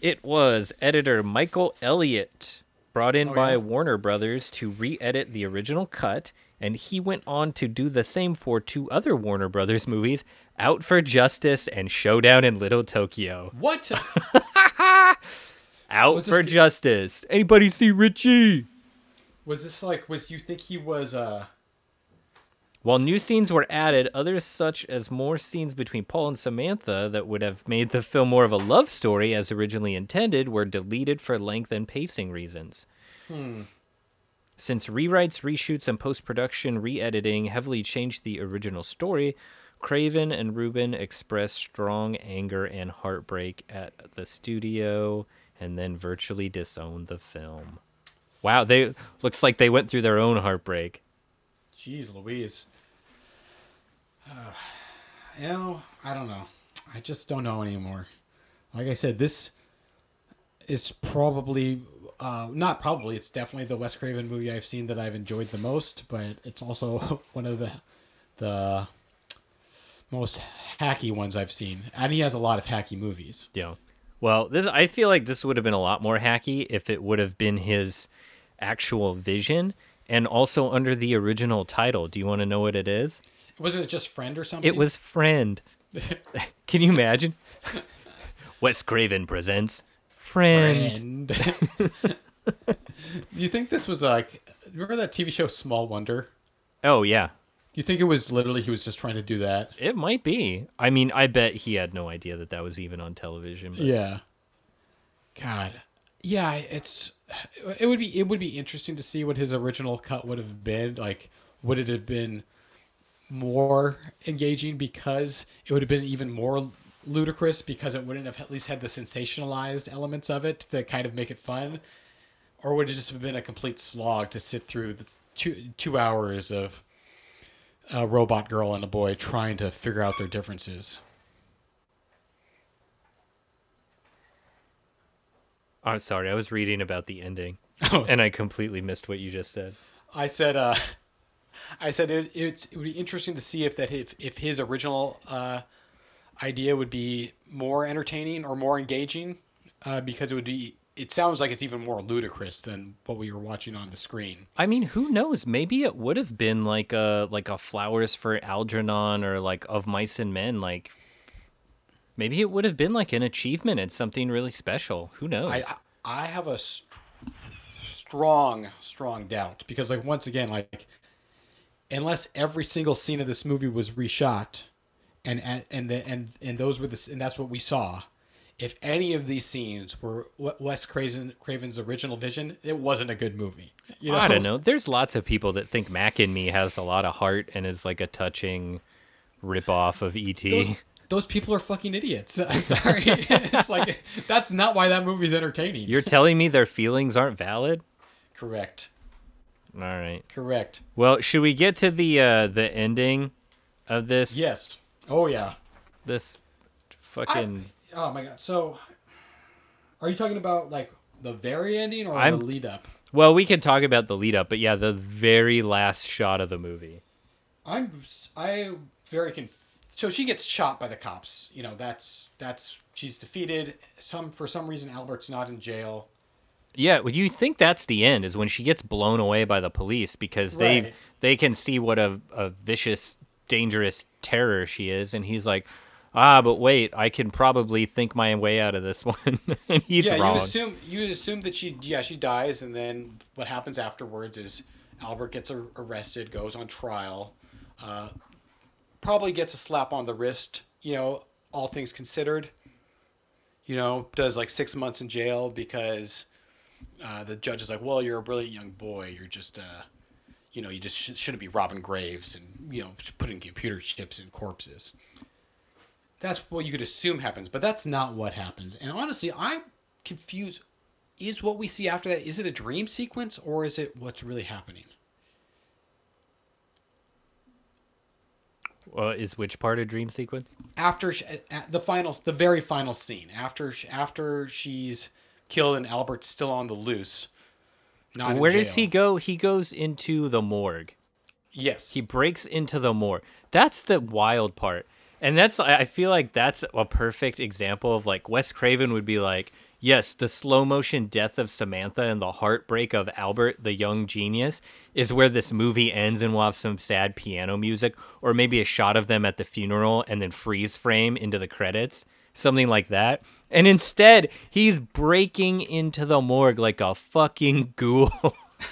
It was editor Michael Elliott, brought in Oh, by yeah? Warner Brothers to re edit the original cut, and he went on to do the same for two other Warner Brothers movies Out for Justice and Showdown in Little Tokyo. What? Out for this- Justice. Anybody see Richie? was this like? Was you think he was? uh While new scenes were added, others such as more scenes between Paul and Samantha that would have made the film more of a love story as originally intended were deleted for length and pacing reasons. Hmm. Since rewrites, reshoots, and post production re editing heavily changed the original story, Craven and Rubin expressed strong anger and heartbreak at the studio and then virtually disowned the film. Wow, they looks like they went through their own heartbreak. Jeez Louise. Uh, you know, I don't know. I just don't know anymore. Like I said, this is probably uh, not probably. It's definitely the Wes Craven movie I've seen that I've enjoyed the most. But it's also one of the the most hacky ones I've seen, and he has a lot of hacky movies. Yeah. Well, this I feel like this would have been a lot more hacky if it would have been his actual vision and also under the original title. Do you want to know what it is? Wasn't it just Friend or something? It was Friend. Can you imagine? Wes Craven presents Friend. Friend. you think this was like? Remember that TV show Small Wonder? Oh yeah. You think it was literally he was just trying to do that? It might be. I mean, I bet he had no idea that that was even on television. But Yeah. God. Yeah, it's it would be it would be interesting to see what his original cut would have been. Like would it have been more engaging because it would have been even more ludicrous because it wouldn't have at least had the sensationalized elements of it that kind of make it fun? Or would it just have been a complete slog to sit through the two two hours of a robot girl and a boy trying to figure out their differences? I'm sorry, I was reading about the ending, Oh. and I completely missed what you just said. I said, uh, I said it, it's, it would be interesting to see if that if, if his original uh, idea would be more entertaining or more engaging, uh, because it would be. It sounds like it's even more ludicrous than what we were watching on the screen. I mean, who knows? Maybe it would have been like a like a flowers for Algernon or like of mice and men. Like maybe it would have been like an achievement. It's something really special. Who knows? I I have a st- strong strong doubt because like once again like unless every single scene of this movie was reshot and and and the, and, and those were the and that's what we saw. If any of these scenes were Wes Craven, Craven's original vision it wasn't a good movie. You know I don't know. There's lots of people that think Mac and Me has a lot of heart and is like a touching ripoff of ET. those, those people are fucking idiots. I'm sorry. It's like that's not why that movie's entertaining. You're telling me their feelings aren't valid? correct All right. correct Well, should we get to the uh the ending of this? yes oh yeah This fucking. Oh my god. So are you talking about like the very ending or I'm- the lead up? Well, we can talk about the lead up, but yeah, the very last shot of the movie. I'm I very conf- so she gets shot by the cops. You know, that's that's she's defeated. Some for some reason Albert's not in jail. Yeah, well, you think that's the end is when she gets blown away by the police because they Right. they can see what a, a vicious, dangerous terror she is, and he's like, ah, but wait, I can probably think my way out of this one. and he's yeah, wrong. you assume you assume that she yeah she dies, and then what happens afterwards is Albert gets ar- arrested, goes on trial, uh, probably gets a slap on the wrist. You know, all things considered. You know, does like six months in jail because uh, the judge is like, "Well, you're a brilliant young boy. You're just, uh, you know, you just sh- shouldn't be robbing graves and you know putting computer chips in corpses." That's what you could assume happens, but that's not what happens. And honestly, I'm confused. Is what we see after that is it a dream sequence or is it what's really happening? Uh, is which part of dream sequence? After sh at the final, the very final scene, after after she's killed and Albert's still on the loose. Not in Where does he go? He goes into the morgue. Yes. He breaks into the morgue. That's the wild part. And that's I feel like that's a perfect example of like Wes Craven would be like, yes, the slow motion death of Samantha and the heartbreak of Albert, the young genius, is where this movie ends and we'll have some sad piano music or maybe a shot of them at the funeral and then freeze frame into the credits. Something like that. And instead, he's breaking into the morgue like a fucking ghoul.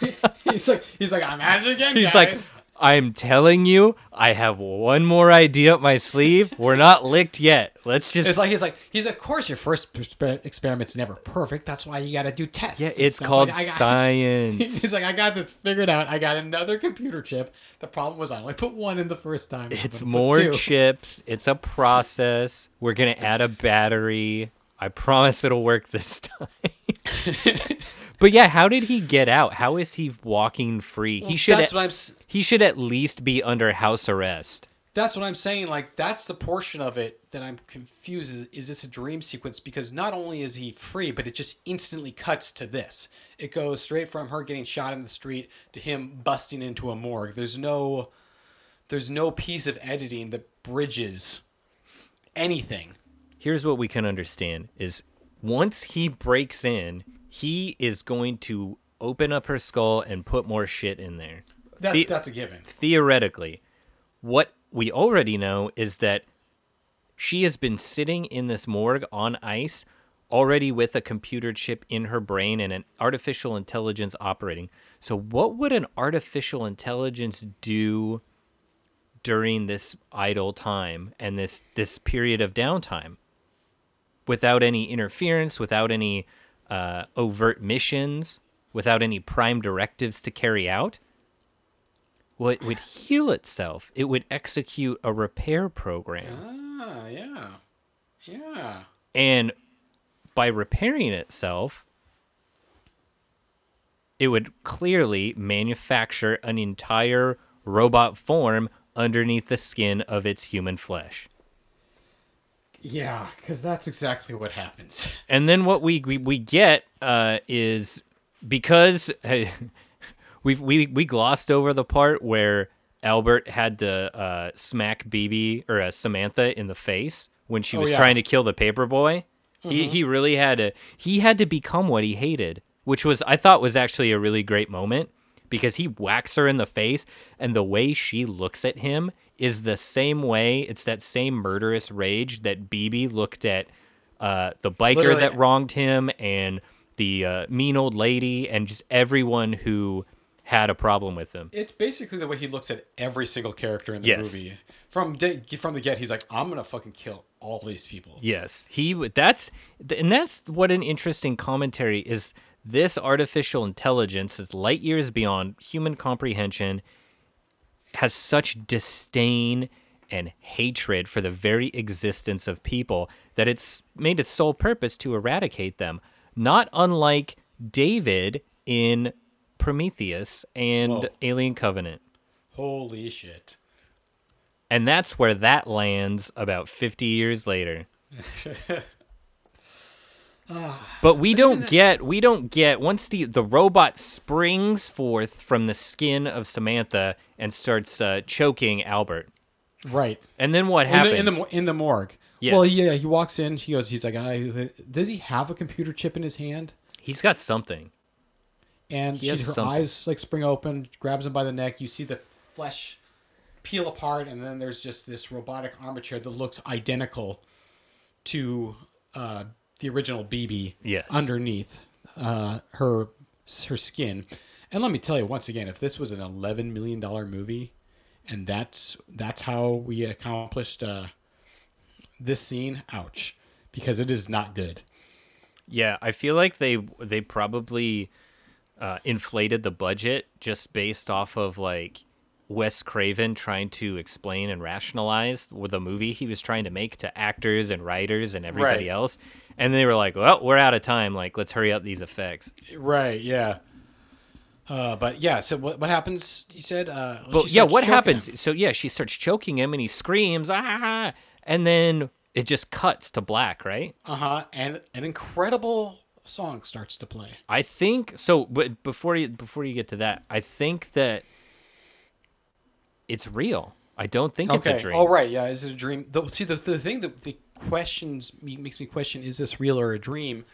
he's like he's like I'm at it again, He's guys. like, I'm telling you, I have one more idea up my sleeve. We're not licked yet. Let's just. It's like he's like he's of course your first experiment's never perfect. That's why you got to do tests. yeah, it's called Like, got- science. He's like, I got this figured out. I got another computer chip. The problem was I only put one in the first time. It's more chips. It's a process. We're gonna add a battery. I promise it'll work this time. but yeah, how did he get out? How is he walking free? he should. That's at, what I'm. s- he should at least be under house arrest. That's what I'm saying. Like that's the portion of it that I'm confused. Is, is this a dream sequence? Because not only is he free, but it just instantly cuts to this. It goes straight from her getting shot in the street to him busting into a morgue. There's no, there's no piece of editing that bridges anything. Here's what we can understand is once he breaks in he is going to open up her skull and put more shit in there. That's The- that's a given. theoretically. What we already know is that she has been sitting in this morgue on ice already with a computer chip in her brain and an artificial intelligence operating. So what would an artificial intelligence do during this idle time and this this period of downtime without any interference without any uh, overt missions without any prime directives to carry out well it would heal itself. It would execute a repair program. Ah, yeah, yeah. and by repairing itself it would clearly manufacture an entire robot form underneath the skin of its human flesh Yeah, because that's exactly what happens. and then what we we, we get uh, is because we we we glossed over the part where Albert had to uh, smack BB or uh, Samantha in the face when she Oh, was yeah. trying to kill the paperboy. He he really had to he had to become what he hated, which was I thought was actually a really great moment because he whacks her in the face and the way she looks at him is the same way it's that same murderous rage that BB looked at uh, the biker Literally- that wronged him and the uh, mean old lady and just everyone who had a problem with him. It's basically the way he looks at every single character in the Yes. movie. From day, from the get, he's like, "I'm gonna fucking kill all these people." Yes, he would. That's and that's what an interesting commentary is. This artificial intelligence is light years beyond human comprehension. Has such disdain and hatred for the very existence of people that it's made its sole purpose to eradicate them. Not unlike David in Prometheus and Whoa. Alien Covenant. Holy shit! And that's where that lands about 50 years later. but we don't get we don't get once the the robot springs forth from the skin of Samantha and starts uh, choking Albert. Right. And then what In happens? the, in the in the morgue. Yes. Well, yeah, he walks in. He goes. He's like, I, "Does he have a computer chip in his hand?" He's got something. and He she, her something. eyes like spring open, grabs him by the neck. You see the flesh peel apart, and then there's just this robotic armature that looks identical to uh, the original BB Yes. underneath uh, her her skin. And let me tell you once again, if this was an eleven million dollar movie, and that's that's how we accomplished uh, this scene, ouch, because it is not good. Yeah, I feel like they they probably uh, inflated the budget just based off of like Wes Craven trying to explain and rationalize with the movie he was trying to make to actors and writers and everybody Right. else, and they were like, "Well, we're out of time. Like, let's hurry up these effects." Right. Yeah. Uh, but yeah. So what what happens? You said. Uh, But yeah, what happens? him. So yeah, she starts choking him and he screams, "Ah!" And then it just cuts to black, right? Uh huh. And an incredible song starts to play. I think so. But before you before you get to that, I think that it's real. I don't think it's a dream. Oh right. Yeah. Is it a dream? The, see, the the thing that the questions me, makes me question: Is this real or a dream?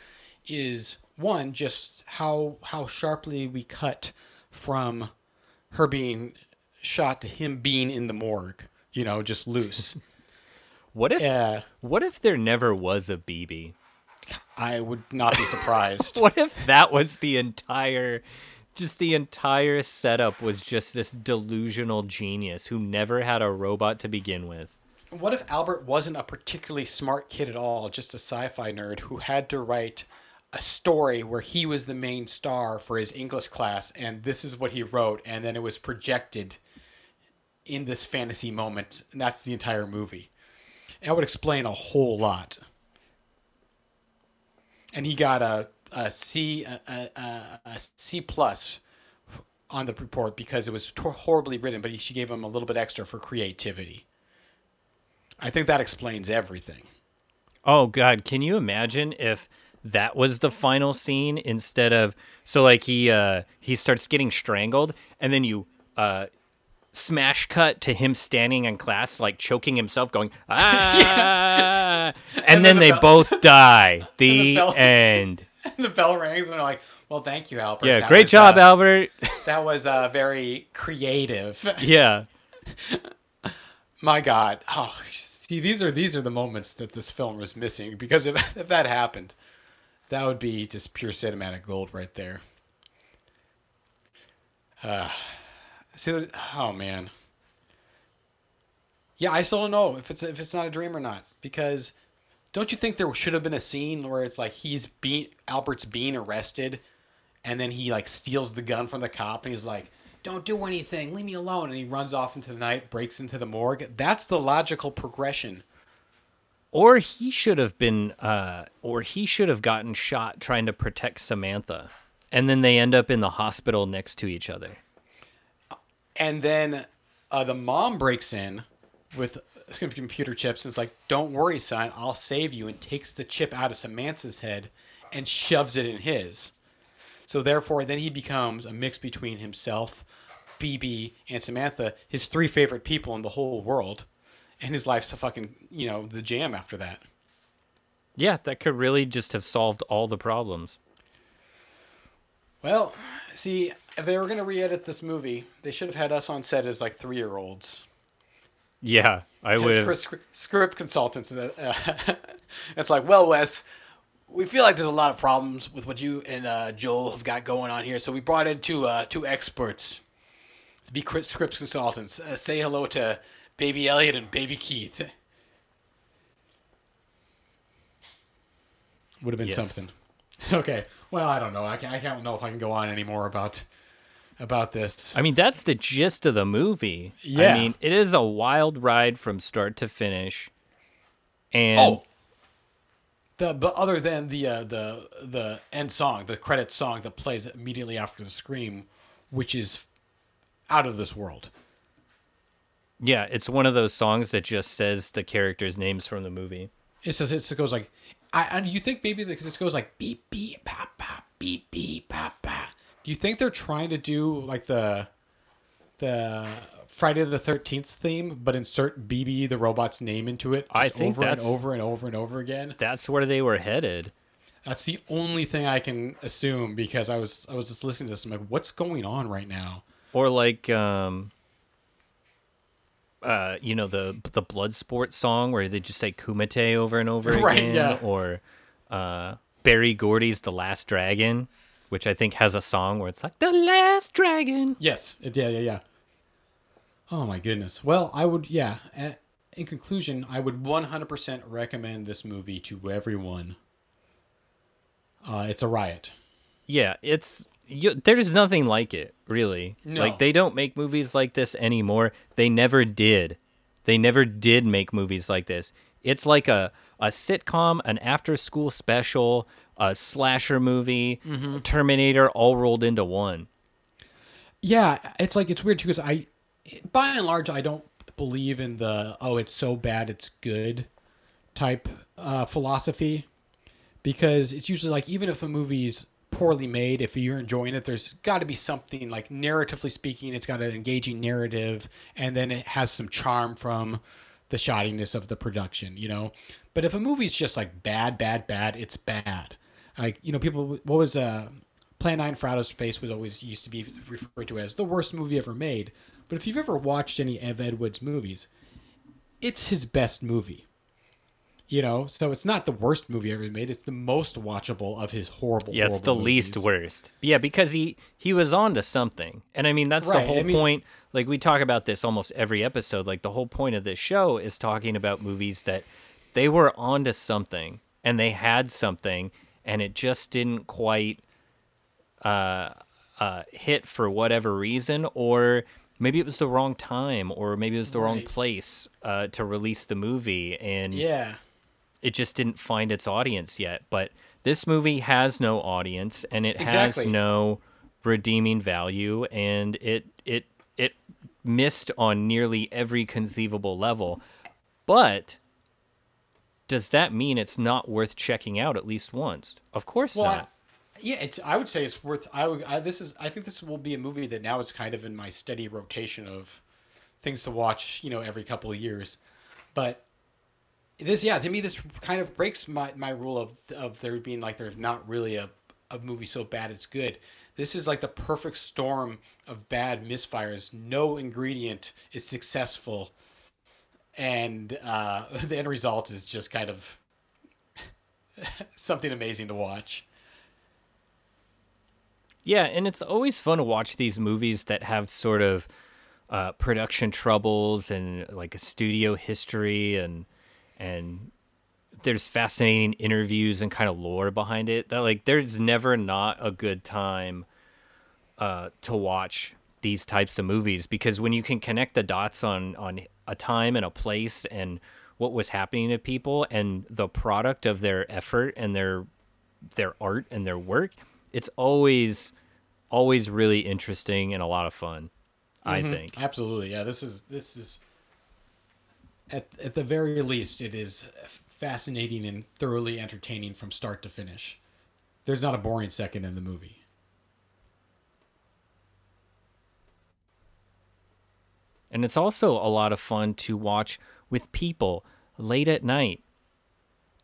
Is one just how how sharply we cut from her being shot to him being in the morgue. You know, just loose. What if Yeah. what if there never was a BB? I would not be surprised. What if that was the entire just the entire setup was just this delusional genius who never had a robot to begin with? What if Albert wasn't a particularly smart kid at all, just a sci-fi nerd who had to write a story where he was the main star for his English class and this is what he wrote and then it was projected in this fantasy moment and that's the entire movie. That would explain a whole lot. And he got a a C a, a, a, C plus on the report because it was tor- horribly written, but he, she gave him a little bit extra for creativity. I think that explains everything. Oh god, can you imagine if that was the final scene instead of so like he uh he starts getting strangled and then you uh smash cut to him standing in class like choking himself going ah and, then, the they bell- both die the bell- end the bell rings, and they're like, "Well, thank you, Albert. yeah That great was, job uh, albert That was uh, very creative." yeah My God, oh, see, these are these are the moments that this film was missing because if if that happened, that would be just pure cinematic gold right there. Uh, see, oh man. Yeah, I still don't know if it's if it's not a dream or not because don't you think there should have been a scene where it's like he's being Albert's being arrested, and then he like steals the gun from the cop and he's like, "Don't do anything, leave me alone," and he runs off into the night, breaks into the morgue. That's the logical progression. or he should have been uh or he should have gotten shot trying to protect samantha and then they end up in the hospital next to each other And then uh, the mom breaks in with computer chips and it's like, "Don't worry, son, I'll save you," and takes the chip out of Samantha's head and shoves it in his. So therefore, then he becomes a mix between himself, BB, and Samantha, his three favorite people in the whole world, and his life's a fucking you know the jam after that. Yeah, that could really just have solved all the problems. Well, see, if they were gonna re-edit this movie, they should have had us on set as like three-year-olds. Yeah, I would. Script consultants. Uh, it's like, well, Wes, we feel like there's a lot of problems with what you and uh, Joel have got going on here, so we brought in two uh, two experts to be scripts consultants. Uh, say hello to Baby Elliot and Baby Keith. Would have been Yes. something. Okay. Well, I don't know. I can't, I can't know if I can go on anymore about about this. I mean, that's the gist of the movie. Yeah. I mean, it is a wild ride from start to finish. And Oh, the but other than the uh, the the end song, the credit song that plays immediately after the scream, which is out of this world. yeah, it's one of those songs that just says the characters' names from the movie. It says it goes like, I and you think maybe because this goes like beep beep pop pop beep beep pop pop. Do you think they're trying to do like the the Friday the Thirteenth theme, but insert BB the robot's name into it? I think over and over and over and over again. That's where they were headed. That's the only thing I can assume because I was I was just listening to this. I'm like, what's going on right now? Or like um uh you know the the Bloodsport song where they just say Kumite over and over Right, again yeah. or uh Berry Gordy's The Last Dragon, which I think has a song where it's like The Last Dragon. Yes. Yeah, yeah, yeah. Oh my goodness. Well, I would, yeah. In conclusion, I would 100% recommend this movie to everyone. Uh, it's a riot. Yeah, it's you, there's nothing like it, really. No. Like they don't make movies like this anymore. They never did. They never did make movies like this. It's like a a sitcom, an after school special, a slasher movie, Mm-hmm. Terminator all rolled into one. Yeah, it's like it's weird too because I, by and large, I don't believe in the oh it's so bad it's good type uh, philosophy because it's usually like even if a movie's poorly made, if you're enjoying it, there's got to be something like narratively speaking, it's got an engaging narrative, and then it has some charm from the shoddiness of the production, you know. But if a movie's just like bad, bad, bad, it's bad. Like you know, people. What was uh, Plan Nine for Outer Space was always used to be referred to as the worst movie ever made. But if you've ever watched any Ev Ed Wood's movies, it's his best movie. You know, so it's not the worst movie ever made. It's the most watchable of his horrible. Yeah, it's the horrible least worst. Yeah, because he he was on to something. And I mean that's the whole I mean- point. Like we talk about this almost every episode. Like the whole point of this show is talking about movies that they were on to something and they had something and it just didn't quite uh uh hit for whatever reason or maybe it was the wrong time or maybe it was the wrong place uh to release the movie and Yeah, it just didn't find its audience yet. But this movie has no audience and it Exactly. has no redeeming value and it it it missed on nearly every conceivable level. But does that mean it's not worth checking out at least once? Of course well, I, not. Yeah. I would say it's worth. I would. I, this is. I think this will be a movie that now is kind of in my steady rotation of things to watch. You know, every couple of years, but this yeah to me this kind of breaks my, my rule of of there being like there's not really a, a movie so bad it's good this is like the perfect storm of bad misfires no ingredient is successful and uh, the end result is just kind of something amazing to watch Yeah, and it's always fun to watch these movies that have sort of uh, production troubles and like a studio history and and there's fascinating interviews and kind of lore behind it. That like there's never not a good time uh, to watch these types of movies because when you can connect the dots on on a time and a place and what was happening to people and the product of their effort and their their art and their work, it's always always really interesting and a lot of fun. I mm-hmm. think. absolutely yeah this is this is at, at the very least it is fascinating and thoroughly entertaining from start to finish there's not a boring second in the movie And it's also a lot of fun to watch with people late at night.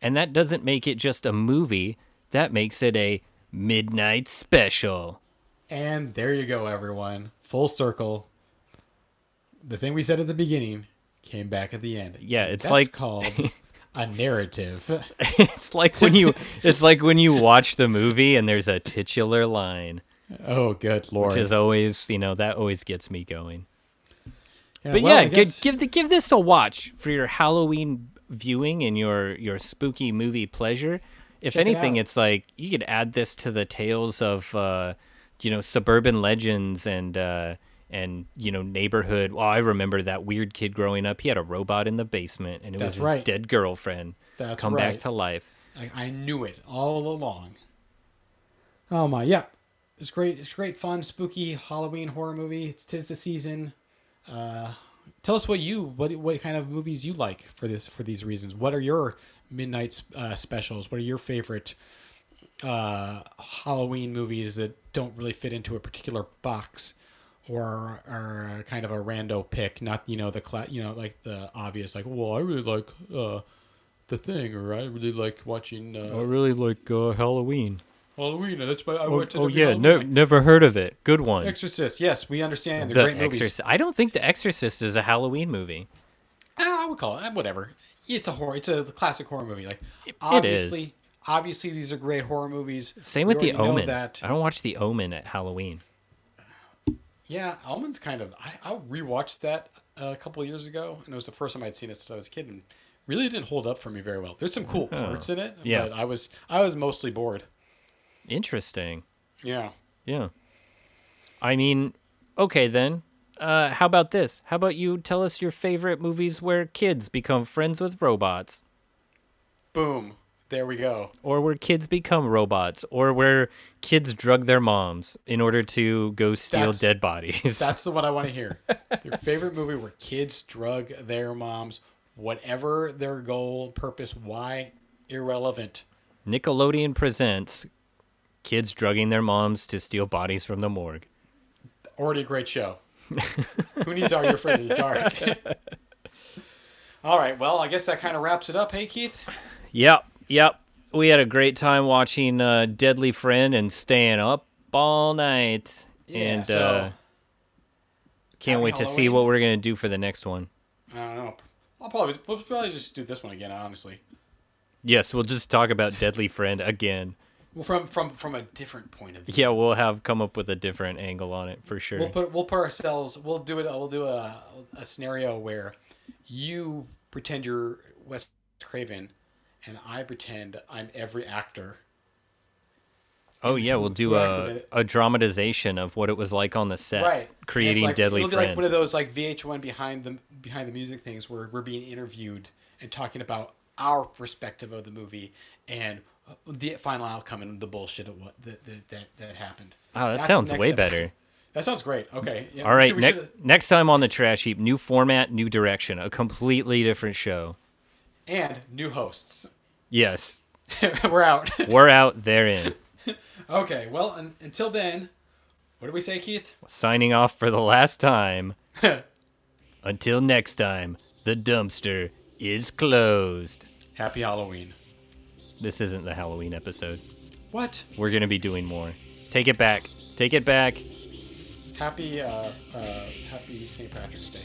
And that doesn't make it just a movie, that makes it a midnight special. And there you go, everyone. Full circle. The thing we said at the beginning came back at the end. Yeah, it's that's like- called a narrative. it's like when you it's like when you watch the movie and there's a titular line, Oh, good lord! which is always, you know, that always gets me going. yeah, But well, yeah, I gi- give the, give this a watch for your Halloween viewing and your your spooky movie pleasure. If Check anything, out. it's like you could add this to the tales of uh, you know suburban legends and uh, and you know neighborhood. Well, I remember that weird kid growing up. He had a robot in the basement, and it That's was his right. dead girlfriend That's come right. back to life. I, I knew it all along. Oh my, yeah, it's great. It's great fun, spooky Halloween horror movie. It's tis the season. Uh, tell us what you what what kind of movies you like for this for these reasons. What are your midnight uh, specials? What are your favorite uh, Halloween movies that don't really fit into a particular box? Or are kind of a rando pick, not you know the cla- you know like the obvious like well I really like uh, The Thing, or I really like watching uh, really like uh, Halloween. Halloween. That's why I Oh, watch it oh yeah, no, never heard of it. Good one. Exorcist. Yes, we understand. They're the great movies. Exorcist. I don't think The Exorcist is a Halloween movie. Ah, I would call it eh, whatever. It's a horror. It's a classic horror movie. Like it obviously, obviously these are great horror movies. Same We with The Omen. That I don't watch The Omen at Halloween. yeah, Omen's kind of. I, I rewatched that a couple of years ago, and it was the first time I'd seen it since I was a kid, and really didn't hold up for me very well. There's some cool parts in it, Yeah. but I was I was mostly bored. Interesting. Yeah. Yeah. I mean, okay then. Uh, how about this? How about you tell us your favorite movies where kids become friends with robots? Boom. There we go. Or where kids become robots? Or where kids drug their moms in order to go steal That's- dead bodies? That's the one I want to hear. Their favorite movie where kids drug their moms, whatever their goal, purpose, why, irrelevant. Nickelodeon presents kids drugging their moms to steal bodies from the morgue. Already a great show. Who needs Afraid of the Dark? All right, well, I guess that kind of wraps it up. Hey, Keith? Yep, yep. We had a great time watching uh, Deadly Friend and staying up all night. Yeah, and so- uh, can't wait to see what we're going to do for the next one. I don't know. I'll probably, we'll probably just do this one again, honestly. Yes, we'll just talk about Deadly Friend again. Well, from from from a different point of view. Yeah, we'll have come up with a different angle on it for sure. We'll put we'll put ourselves. We'll do it. We'll do a a scenario where you pretend you're Wes Craven, and I pretend I'm every actor. oh yeah, we'll do who acted in a, a dramatization of what it was like on the set, Right. Creating like, Deadly it'll be Friend. like one of those like VH1 behind the behind the music things where we're being interviewed and talking about our perspective of the movie and the final outcome and the bullshit of what that that, that, that happened. Oh, that That's sounds way episode. better. That sounds great. Okay. Yeah, All we should- ne- should- uh, next time on the Trash Heap, new format, new direction, a completely different show. and new hosts. Yes, we're out. we're out They're therein. okay. Well, un- until then, what do we say, Keith? Signing off for the last time. Until next time, the dumpster is closed. Happy Halloween. This isn't the Halloween episode. What? We're gonna be doing more. Take it back. Take it back. Happy uh, uh, Happy St. Patrick's Day.